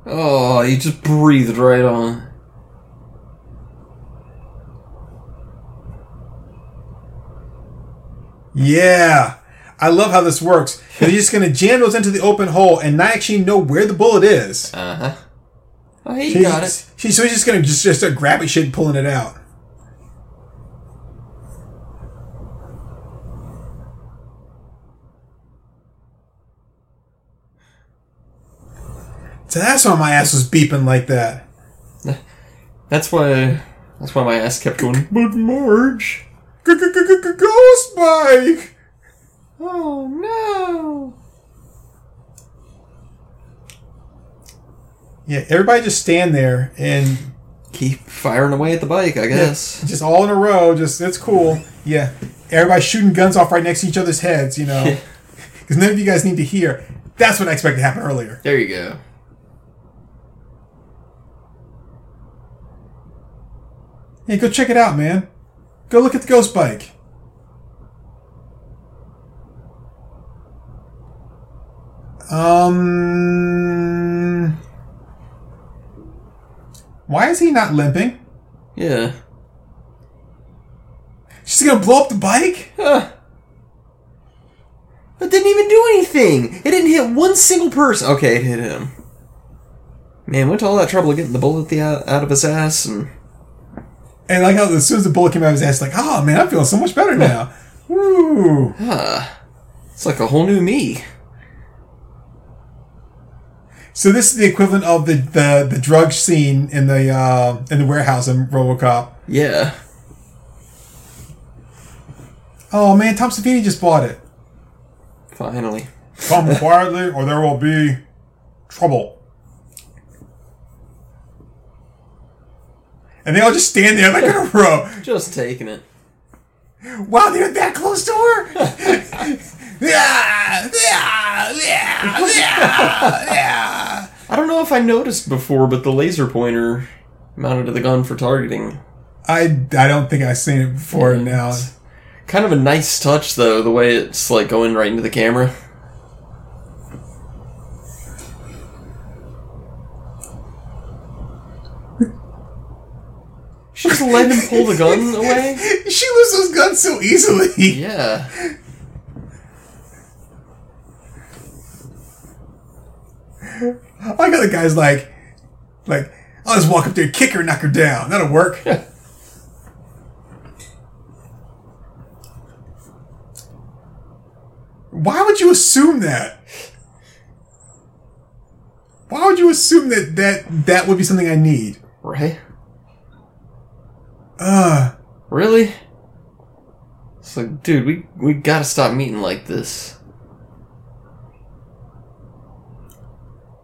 oh, you just breathed right on. Yeah. I love how this works. They're just going to jam those into the open hole and not actually know where the bullet is. Uh huh. Oh, he She's, got it. She, so he's just going to just, just start grabbing shit and pulling it out. So that's why my ass was beeping like that. That's why. That's why my ass kept going. But Marge. Ghost bike! Oh no. Yeah, everybody just stand there and Keep firing away at the bike, I guess. just all in a row. Just it's cool. Yeah, everybody shooting guns off right next to each other's heads. You know, because none of you guys need to hear. That's what I expected to happen earlier. There you go. Hey, go check it out, man. Go look at the ghost bike. Um, why is he not limping? Yeah. She's gonna blow up the bike? Huh. It didn't even do anything. It didn't hit one single person. Okay, it hit him. Man, went to all that trouble of getting the bullet out of his ass, and And like how as soon as the bullet came out of his ass, like, oh man, I'm feeling so much better now. Woo! it's like a whole new me. So this is the equivalent of the the, the drug scene in the uh, in the warehouse in RoboCop. Yeah. Oh man, Tom Savini just bought it. Finally. Come quietly, or there will be trouble. And they all just stand there like in a row. Just taking it. Wow, they're that close to her. yeah, yeah, yeah, yeah, yeah. I don't know if I noticed before, but the laser pointer mounted to the gun for targeting. I, I don't think I've seen it before now. Kind of a nice touch, though, the way it's like going right into the camera. She just let him pull the gun away. She loses those guns so easily. Yeah. I got the guy's like, like, I'll just walk up there, kick her, knock her down. That'll work. Why would you assume that? Why would you assume that that that would be something I need? Right? Uh, Really? It's like, dude, we we gotta stop meeting like this.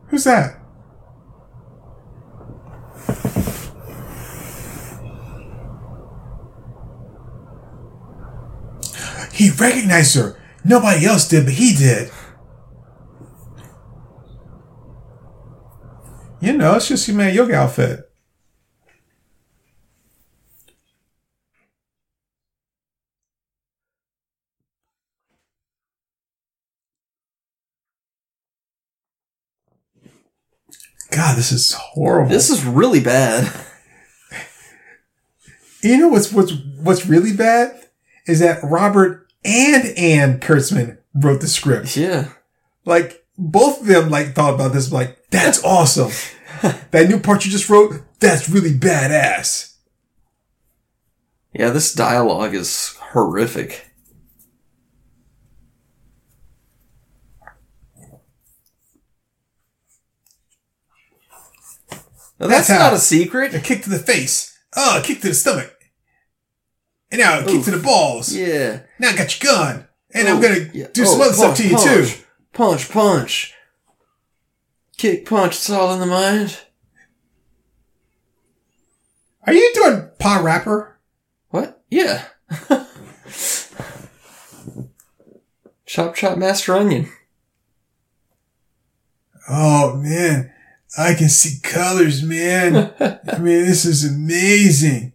who's that? He recognized her. Nobody else did, but he did. You know, it's just your man yoga outfit. God, this is horrible. This is really bad. You know what's what's what's really bad is that Robert and Ann Kurtzman wrote the script. Yeah. Like both of them like thought about this like that's awesome. that new part you just wrote, that's really badass. Yeah, this dialogue is horrific. Now, that's, That's not a secret. A kick to the face. Oh, a kick to the stomach. And now a kick Oof. to the balls. Yeah. Now I got your gun. And I'm Oh, gonna yeah. do Oh, some other stuff to you punch, too. punch. Punch, punch. Kick, punch, it's all in the mind. Are you doing PaRappa? What? Yeah. chop, chop, Master Onion. Oh man, I can see colors, man. I mean, this is amazing.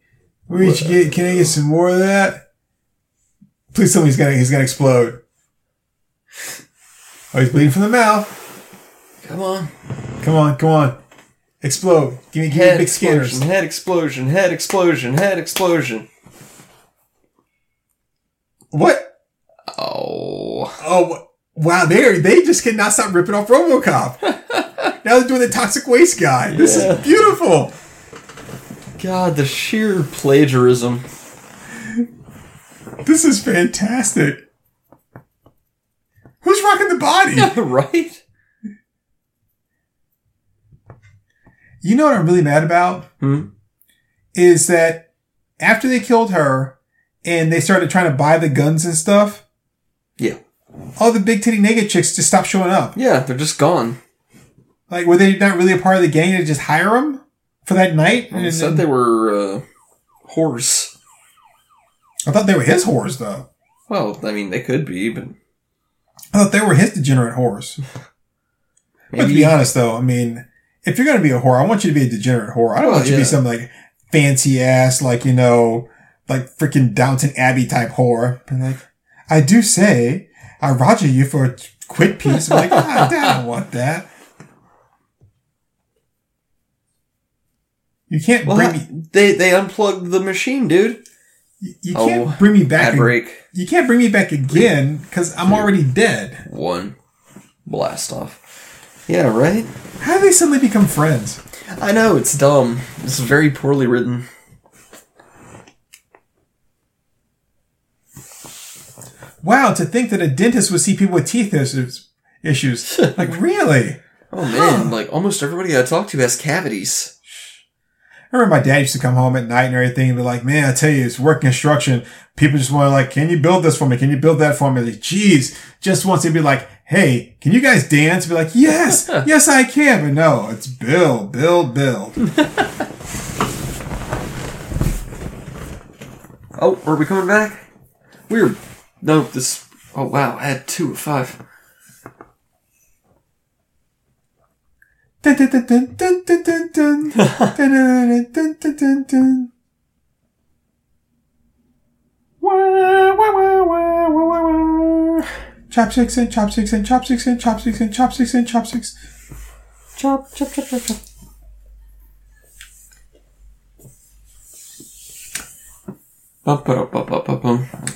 Where did you get? Can I get some more of that? Please tell me he's gonna he's gonna explode. Oh, he's bleeding from the mouth. Come on. Come on, come on, explode! Give me give me Head big scanners. explosion, head explosion, head explosion, head explosion. What? Oh. Oh wow! They are, they just cannot stop ripping off RoboCop. now they're doing the toxic waste guy. This Yeah. is beautiful. God, the sheer plagiarism. This is fantastic. Who's rocking the body? Yeah, right? You know what I'm really mad about? Hmm? Is that after they killed her and they started trying to buy the guns and stuff, Yeah. all the big titty naked chicks just stopped showing up. Yeah, they're just gone. Like, were they not really a part of the gang to just hire them for that night? They And said they were uh, whores. I thought they were his whores, though. Well, I mean, they could be, but I thought they were his degenerate whores. But to be honest, though, I mean, if you're going to be a whore, I want you to be a degenerate whore. I don't Well, want you to be yeah. some like fancy ass, like you know, like freaking Downton Abbey type whore. But like, I do say, I roger you for a quid piece. I'm like, ah, I don't want that. You can't Well, bring me. they they unplugged the machine, dude. You you can't Oh, bring me back. Ad ag- break You can't bring me back again because I'm already dead. one, blast off. Yeah, right. How do they suddenly become friends? I know it's dumb. It's very poorly written. Wow, to think that a dentist would see people with teeth issues. issues. like, really? Oh man, like almost everybody I talk to has cavities. I remember my dad used to come home at night and everything and be like, man, I tell you, it's work construction. People just want to like, can you build this for me? Can you build that for me? Like, geez, just wants to be like, hey, can you guys dance? Be like, yes, yes, I can. But no, it's build, build, build. Oh, are we coming back? We're no this. Oh wow, I had two of five. Dun, dun, dun, dun, dun, dun, dun, dun. Dun, dun, dun, dun, dun, dun. Wah, wah, wah, wah, wah, wah, wah. Chopsticks and chopsticks and chopsticks and chopsticks and chopsticks and chopsticks. Chop chop chop chop chop.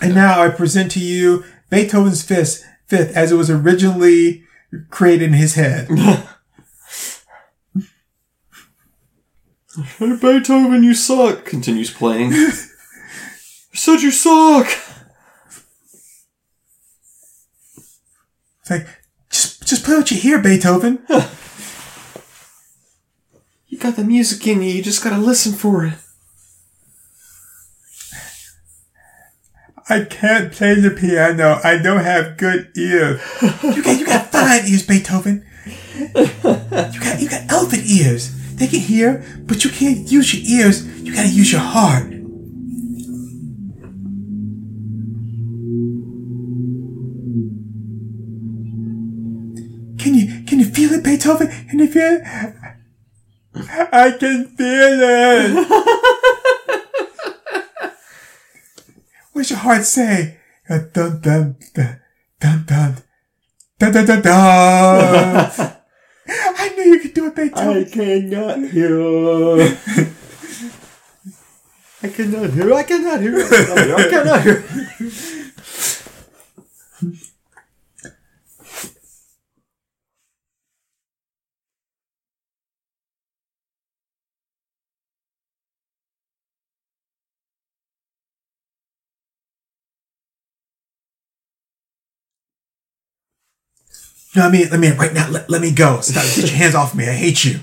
And now I present to you Beethoven's Fifth, Fifth as it was originally created in his head. Hey, Beethoven, you suck. Continues playing. I said you suck. It's like, just, just play what you hear, Beethoven. You got the music in you. You just gotta listen for it. I can't play the piano. I don't have good ears. you got, you got fine ears, Beethoven. You got, you got elephant ears. They can hear, but you can't use your ears. You gotta use your heart. Can you can you feel it, Beethoven? Can you feel it? I can feel it. What's your heart say? Uh, dun dun dun dun dun dun dun dun. dun. I knew you could do it, Beethoven. I cannot hear. I cannot hear. I cannot hear. I cannot hear. No, I mean, let me right now. Let, let me go. Stop. Get your hands off me. I hate you.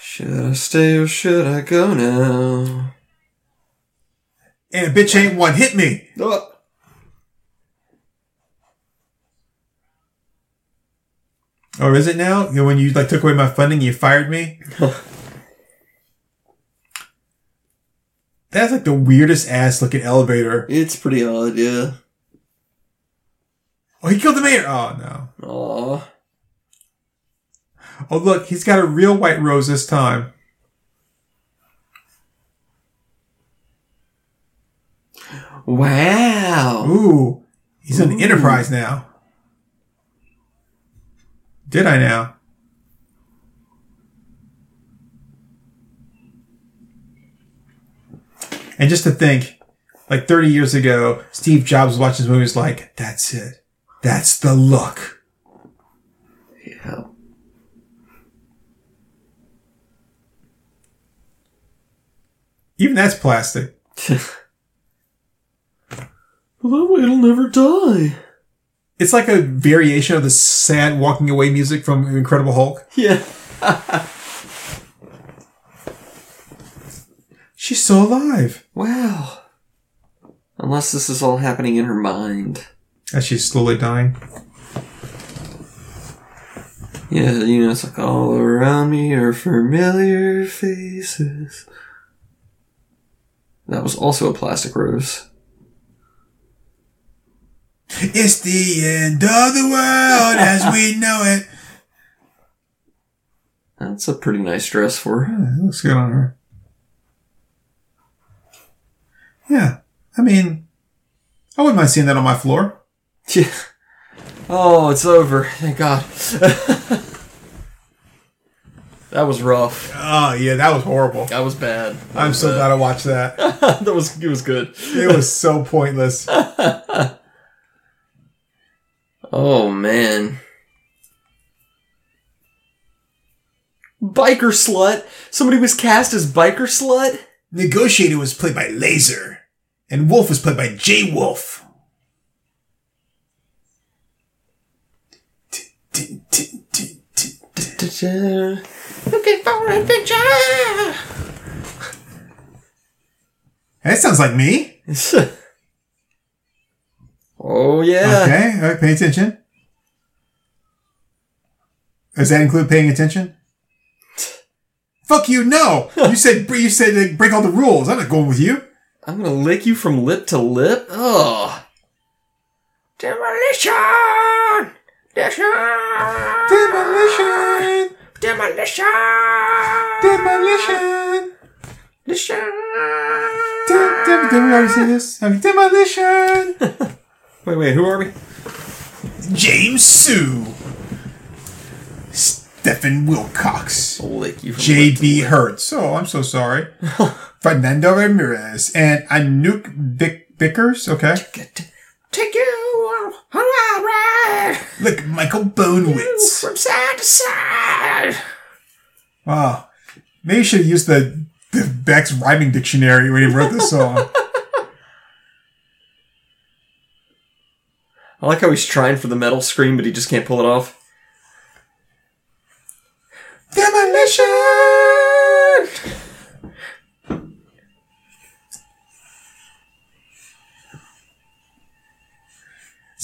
Should I stay or should I go now? And a bitch ain't one. Hit me. Oh. Or is it now? You know, when you like took away my funding, you fired me. That's like the weirdest ass looking elevator. It's pretty odd, yeah. Oh, he killed the mayor. Oh no. Aw. Oh look, he's got a real white rose this time. Wow. Ooh, he's an Ooh. enterprise now. Did I now? And just to think, like 30 years ago, Steve Jobs was watching this movie, was like, that's it. That's the look. Yeah. Even that's plastic. Well, that way it'll never die. It's like a variation of the sad walking away music from Incredible Hulk. Yeah. She's still alive. Wow. Unless this is all happening in her mind. As she's slowly dying. Yeah, you know, it's like all around me are familiar faces. That was also a plastic rose. It's the end of the world as we know it. That's a pretty nice dress for her. Yeah, it looks good on her. Yeah, I mean, I wouldn't mind seeing that on my floor. Yeah. Oh, it's over. Thank God. that was rough. Oh yeah, that was horrible. That was bad. That I'm was so glad I watched that. that was it was good. It was so pointless. Oh man. Biker slut. Somebody was cast as biker slut. Negotiator was played by Laser, and Wolf was played by Jay Wolf. Looking for adventure. That sounds like me. oh yeah. Okay, all right, pay attention. Does that include paying attention? Fuck you! No, you said you said like, break all the rules. I'm not going with you. I'm gonna lick you from lip to lip. Ugh. Demolition. Demolition. Demolition, Demolition. demolition. Demolition. Dem, dem, did we already see this? Okay, demolition. Wait, wait. Who are we? James Sue, Stephen Wilcox, lick you from lip to J.B. lip. Hertz. Oh, I'm so sorry. Fernando Ramirez and Anouk Vic- Vickers. Okay. Take you on a ride Look, Michael Bonewitz. from side to side. Wow. Maybe you should have used the, the Beck's rhyming dictionary when he wrote this song. I like how he's trying for the metal scream, but he just can't pull it off. Demolition!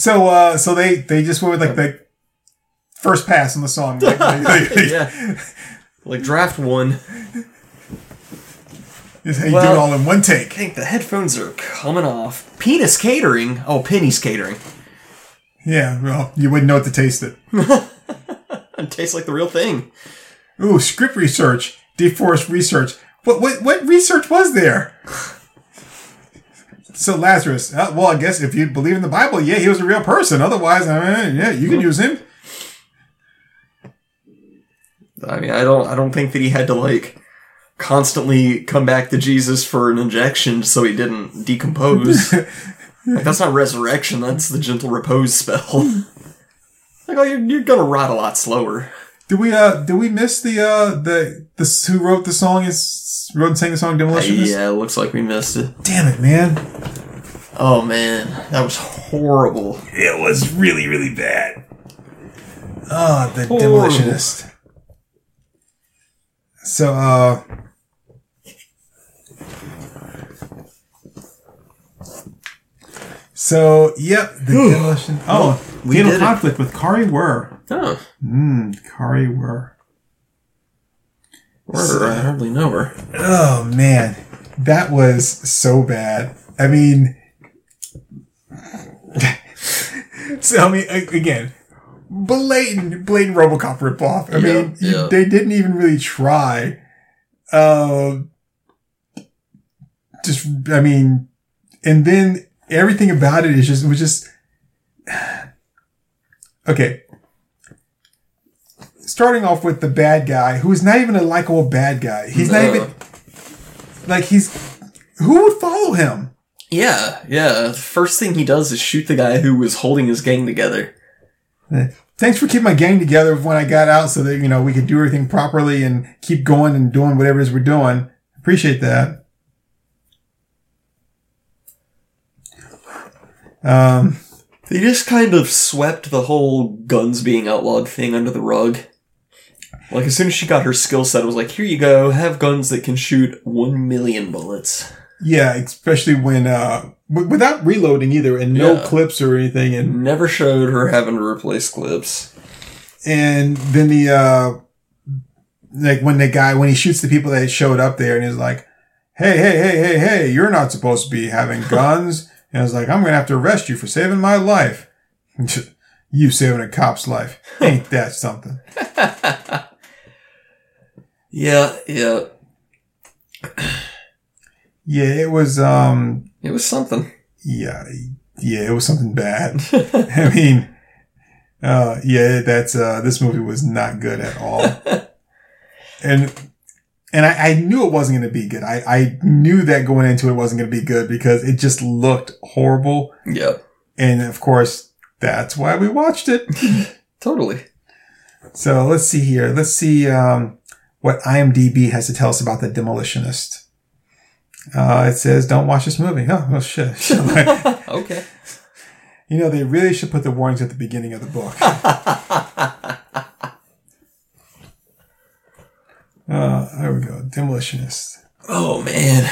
So, uh, so they, they just went with like the first pass on the song. Like, yeah. Like draft one. Just how you do it all in one take. I think the headphones are coming off. Penis catering. Oh, penny's catering. Yeah, well, you wouldn't know it to taste it. It tastes like the real thing. Ooh, script research, DeForest research. What what what research was there? So Lazarus, uh, well, I guess if you believe in the Bible, yeah, he was a real person. Otherwise, I mean, yeah, you can use him. I mean, I don't, I don't think that he had to like constantly come back to Jesus for an injection so he didn't decompose. like that's not resurrection. That's the gentle repose spell. like, oh, you're, you're gonna rot a lot slower. Do we uh did we miss the uh the the who wrote the song is wrote and sang the song Demolitionist? Yeah, it looks like we missed it. Damn it, man! Oh man, that was horrible. It was really really bad. Oh, the Horrible. Demolitionist. So uh. So, yep, the demolition. Oh, we fatal did it. conflict with Kari Wur. Oh, Hmm, Kari Wur. Where I hardly know her. Oh man, that was so bad. I mean, so I mean, again, blatant, blatant RoboCop ripoff. I mean, Yeah, you- yeah. they didn't even really try. Uh, just, I mean, and then everything about it is just, it was just, okay. Starting off with the bad guy, who is not even a likable bad guy. He's not even like he's who would follow him? Yeah, yeah. The first thing he does is shoot the guy who was holding his gang together. Thanks for keeping my gang together when I got out so that, you know, we could do everything properly and keep going and doing whatever it is we're doing. Appreciate that. Um, They just kind of swept the whole guns being outlawed thing under the rug. Like as soon as she got her skill set, it was like, here you go, have guns that can shoot one million bullets. yeah, especially when, uh, w- without reloading either and no Yeah. clips or anything. And, Never showed her having to replace clips. and then the, uh, like when the guy, when he shoots the people that showed up there and he's like, Hey, hey, hey, hey, hey, you're not supposed to be having guns. and I was like, I'm going to have to arrest you for saving my life. you saving a cop's life. Ain't that something? Yeah, yeah, Yeah, it was, um, it was something. yeah, yeah, it was something bad. I mean, uh, yeah, that's, uh, this movie was not good at all. and, and I, I knew it wasn't going to be good. I, I knew that going into it wasn't going to be good because it just looked horrible. Yeah, And of course, that's why we watched it. totally. So let's see here. Let's see, um, what IMDb has to tell us about the demolitionist. Uh, it says, don't watch this movie. Oh, well, shit. okay. You know, they really should put the warnings at the beginning of the book. uh, there we go. Demolitionist. Oh man.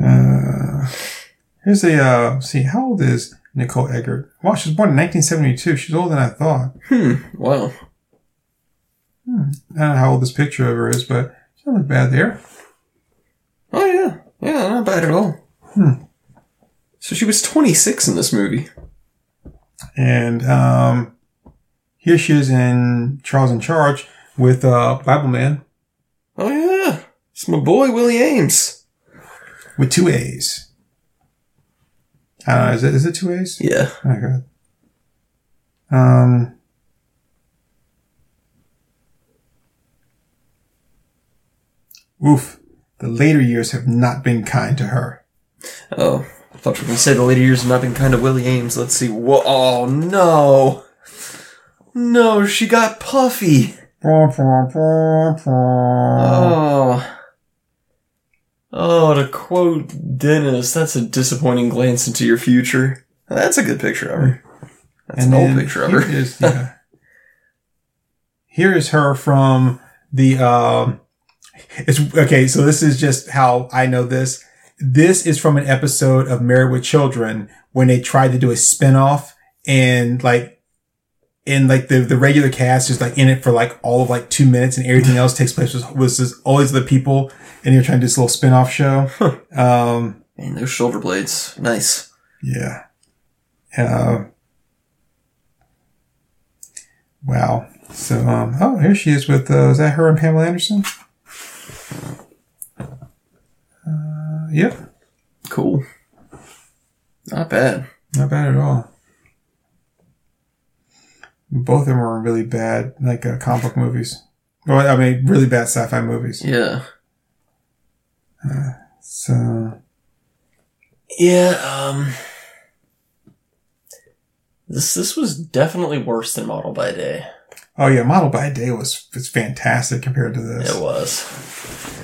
Uh, here's a, uh, see, how old is Nicole Eggert? Well, she was born in 1972. She's older than I thought. Hmm. Wow. I don't know how old this picture of her is, but she doesn't look bad there. Oh yeah. Yeah, not bad at all. Hmm. So she was 26 in this movie. And, um, here she is in Charles in Charge with, uh, Bibleman Oh yeah. It's my boy Willie Aames. with two A's. Uh, is it is it two A's? Yeah. Oh god. Um. Oof. The later years have not been kind to her. Oh, I thought you were going to say the later years have not been kind to Willie Aames. Let's see. Whoa, oh, no. No, she got puffy. Oh. Oh, to quote Dennis, that's a disappointing glance into your future. That's a good picture of her. That's an old picture of her. is- yeah. here is her from the um it's okay so this is just how i know this this is from an episode of married with children when they tried to do a spin-off and like and like the the regular cast is like in it for like all of like two minutes and everything else takes place was, was just always the people and you're trying to do this little spin-off show um Man, those shoulder blades. Nice. yeah. Uh, wow. So, um, oh, here she is with, uh, is that her and Pamela Anderson? Uh, yep. Cool. Not bad. Not bad at all. Both of them were really bad, like, uh, comic book movies. Well, I mean, really bad sci-fi movies. Yeah. So, Yeah, um. This this was definitely worse than Model by Day. oh yeah, Model by Day was, was fantastic compared to this. It was.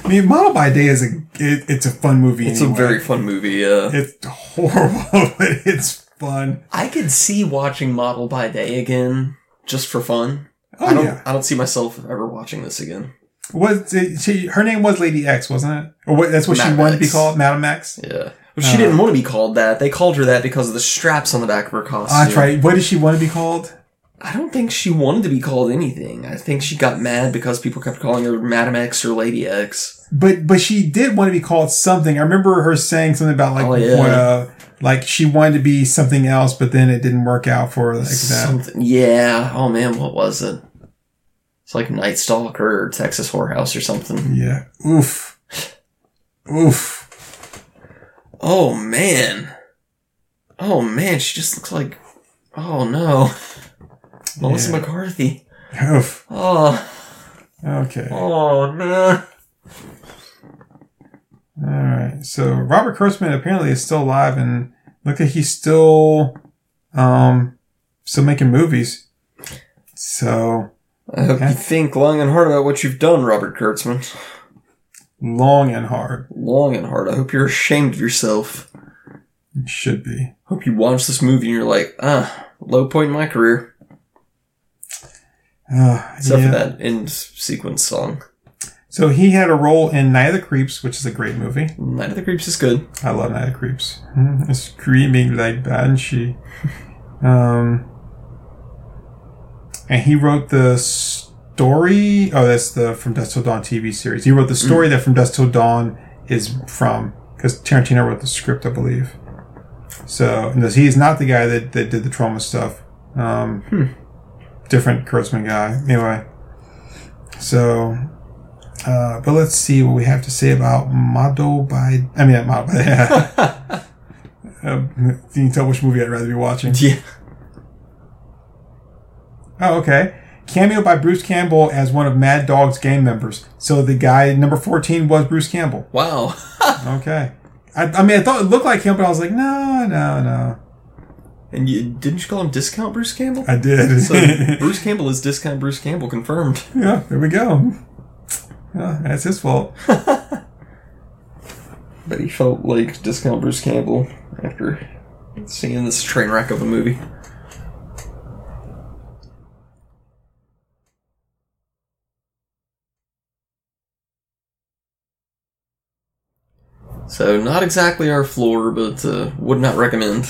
I mean, Model by Day is a, it, it's a fun movie It's anyway. a very fun movie, yeah. It's horrible, but it's fun. I could see watching Model by Day again just for fun. Oh I don't yeah. I don't see myself ever watching this again. Was it, she? Her name was Lady X, wasn't it? Or what, that's what she wanted to be called, Madam X. Yeah. But she Uh. didn't want to be called that. They called her that because of the straps on the back of her costume. that's right. What did she want to be called? I don't think she wanted to be called anything. I think she got mad because people kept calling her Madam X or Lady X. But but she did want to be called something. I remember her saying something about like Oh, yeah. uh, like she wanted to be something else, but then it didn't work out for her like that. Yeah. Oh man, what was it? It's like Night Stalker or Texas Whorehouse or something. Yeah. Oof. Oof. Oh man. Oh man, she just looks like. Oh no. Melissa Yeah. McCarthy. Oof. Oh. Okay. Oh man. All right. So Robert Kurtzman apparently is still alive, and look like he's still, um, still making movies. So I hope you think long and hard about what you've done, Robert Kurtzman. long and hard. Long and hard. I hope you're ashamed of yourself. You should be. Hope you watch this movie and you're like, ah, low point in my career. Uh, Except yeah. for that end sequence song. So he had a role in Night of the Creeps, which is a great movie. Night of the Creeps is good. I love Night of the Creeps. Mm, Screaming like Banshee. Um, and he wrote the story. Oh, that's the From Dusk Till Dawn TV series. He wrote the story that From Dusk Till Dawn is from, because Tarantino wrote the script, I believe. So, and he is not the guy that, that did the Troma stuff. Um, different Kurtzman guy. Anyway, so uh, but let's see what we have to say about Mado by. I mean, Mado by. um, you can tell which movie I'd rather be watching. Yeah. Oh, okay. Cameo by Bruce Campbell as one of Mad Dog's gang members. So the guy number fourteen was Bruce Campbell. Wow. Okay. I, I mean, I thought it looked like him, but I was like, no, no, no. And you didn't you call him Discount Bruce Campbell? I did. So Bruce Campbell is Discount Bruce Campbell confirmed. yeah, there we go. Yeah, that's his fault. But he felt like Discount Bruce Campbell after seeing this train wreck of a movie. So, not exactly our floor, but uh, would not recommend.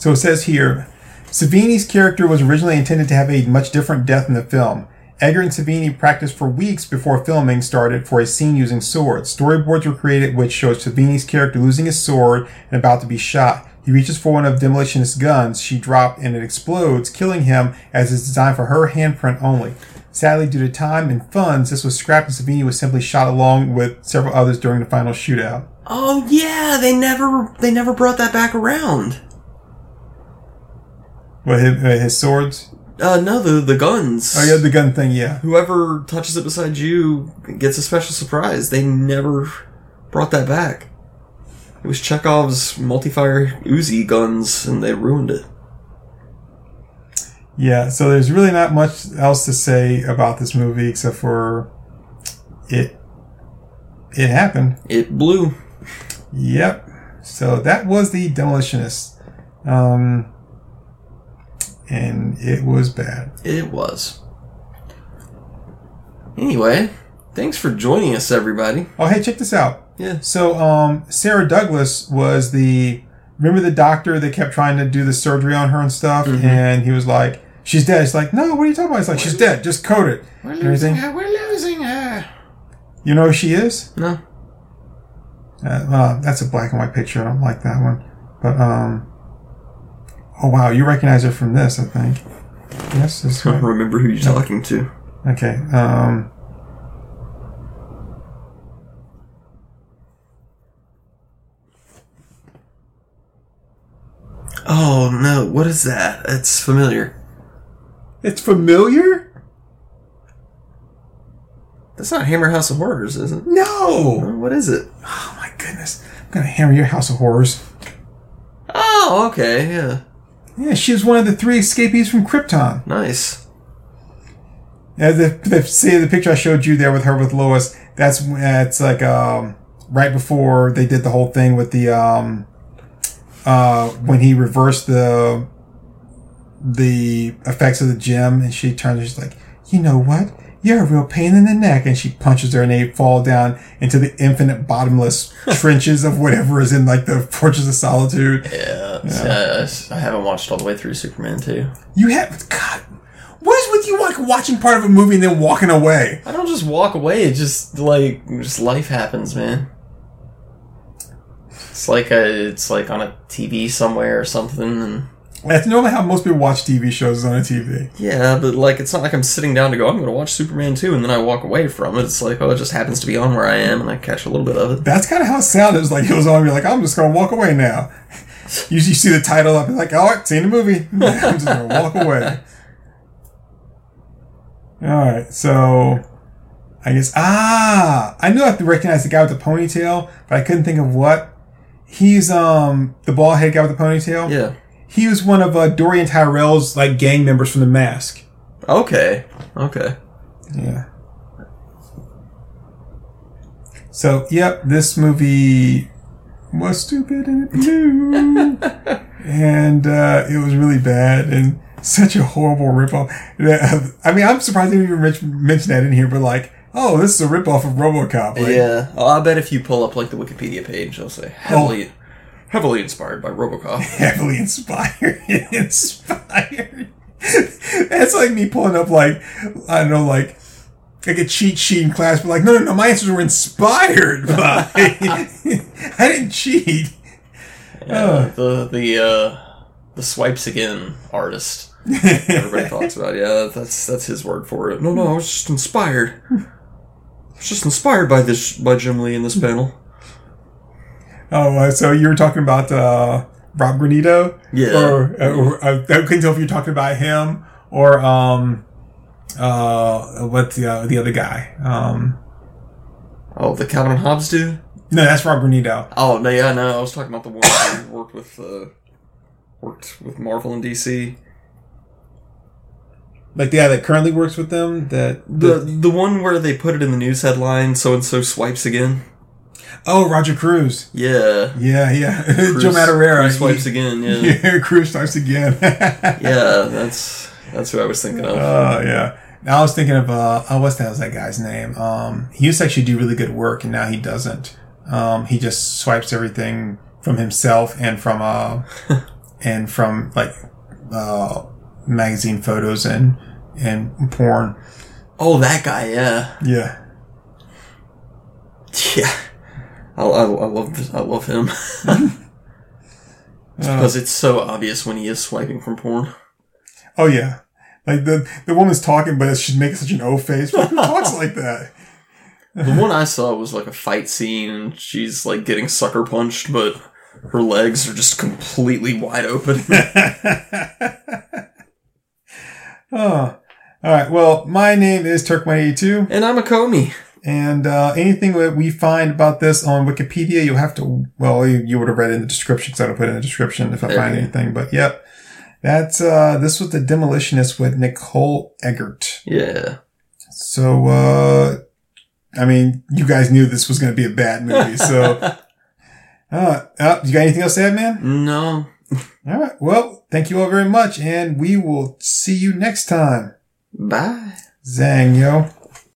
So it says here, Savini's character was originally intended to have a much different death in the film. Eggert and Savini practiced for weeks before filming started for a scene using swords. Storyboards were created which shows Savini's character losing his sword and about to be shot. He reaches for one of Demolitionist's guns she dropped and it explodes, killing him as it's designed for her handprint only. Sadly, due to time and funds, this was scrapped and Savini was simply shot along with several others during the final shootout. Oh yeah, they never they never brought that back around. What, his, uh, his swords? Uh, no, the the guns. Oh yeah, the gun thing. Yeah. Whoever touches it beside you gets a special surprise. They never brought that back. It was Chekhov's multi-fire Uzi guns, and they ruined it. Yeah. So there's really not much else to say about this movie except for it. It happened. It blew. Yep. So that was the demolitionist. Um, and it was bad. It was. Anyway, thanks for joining us, everybody. Oh, hey, check this out. Yeah. So, um, Sarah Douglas was the remember the doctor that kept trying to do the surgery on her and stuff, and he was like, "She's dead." It's like, "No, what are you talking about?" It's like, "She's dead. Just code it." We're everything. her. We're losing her. You know who she is? No. Uh, well, that's a black and white picture. I don't like that one. But um, oh wow, you recognize her from this, I think. Yes, this I don't remember who you're talking to. Okay. Um. Oh no! What is that? It's familiar. It's familiar. That's not Hammer House of Horrors, is it? No. What is it? Oh my goodness! I'm gonna hammer your house of horrors. Oh, okay. Yeah. Yeah, she was one of the three escapees from Krypton. Nice. Yeah, the, the see the picture I showed you there with her with Lois. That's that's like um right before they did the whole thing with the um uh when he reversed the the effects of the gem, and she turns and she's like, you know what? You're a real pain in the neck, and she punches her, and they fall down into the infinite bottomless trenches of whatever is in like the Fortress of Solitude. Yeah. see, I, uh, I haven't watched all the way through Superman 2. You have God. What is with you like watching part of a movie and then walking away? I don't just walk away. It just like just life happens, man. It's like a, it's like on a TV somewhere or something, and That's normally how most people watch TV shows on a TV. yeah, but like it's not like I'm sitting down to go. I'm going to watch Superman 2, and then I walk away from it. It's like oh, it just happens to be on where I am, and I catch a little bit of it. That's kind of how it sounded. It was like it was on. You're like, I'm just gonna walk away now. You, you see the title up, and like, all right, seen the movie. I'm just gonna walk away. All right, so I guess ah, I knew I have to recognize the guy with the ponytail, but I couldn't think of what. He's um the bald head guy with the ponytail. Yeah. He was one of uh, Dorian Tyrell's like gang members from The Mask. Okay. Okay. Yeah. So, yep, this movie was stupid and it blew. and uh, it was really bad and such a horrible ripoff. I mean, I'm surprised they didn't even men- mention that in here, but like, oh, this is a ripoff of Robocop. Like, Yeah. Oh, I bet if you pull up like the Wikipedia page, it'll say heavily, heavily inspired by RoboCop. Heavily inspired. inspired. That's like me pulling up, like, I don't know, like, like a cheat sheet in class, but like, no, no, no, my answers were inspired by. I didn't cheat. Yeah, the the uh, the swipes again artist. Everybody talks about. Yeah, that's that's his word for it. No, no, I was just inspired. I was just inspired by this by Jim Lee in this panel. Oh, uh, so you were talking about uh, Rob Granito? Yeah. Or, uh, or uh, I couldn't tell if you were talking about him or um, uh, what's the uh, the other guy? Um, Oh, the Calvin and Hobbes dude. no, that's Rob Granito. Oh no, yeah, no, I was talking about the one who worked with uh, worked with Marvel and DC. Like the guy that currently works with them. That The the one where they put it in the news headline, so and so swipes again. Oh Roger Cruz. Yeah. Yeah, yeah. Cruz- Joe Madureira. Cruz swipes He- again. Yeah. Yeah, Cruz starts again. yeah, that's that's who I was thinking of. Oh yeah. Now I was thinking of uh, oh, what's the hell's that guy's name? Um, he used to actually do really good work, and now he doesn't. Um, he just swipes everything from himself and from uh, and from like uh, magazine photos and and porn. Oh, that guy. Yeah. Yeah. Yeah, I, I, I love I love him because uh, it's so obvious when he is swiping from porn. Oh yeah. Like the the woman's talking, but she's making such an O face. Like, Who talks like that? The one I saw was like a fight scene, and she's like getting sucker punched, but her legs are just completely wide open. Oh. All right. Well, my name is Turk182. And I'm a Comey. And uh, anything that we find about this on Wikipedia, you'll have to, well, you, you would have read in the description because I would have put it in the description if I There find you anything. But yep. That's, uh, this was The Demolitionist with Nicole Eggert. Yeah. So, uh, I mean, you guys knew this was going to be a bad movie. So, uh, uh, you got anything else to add, man? No. All right. Well, thank you all very much. And we will see you next time. Bye. Zang, yo.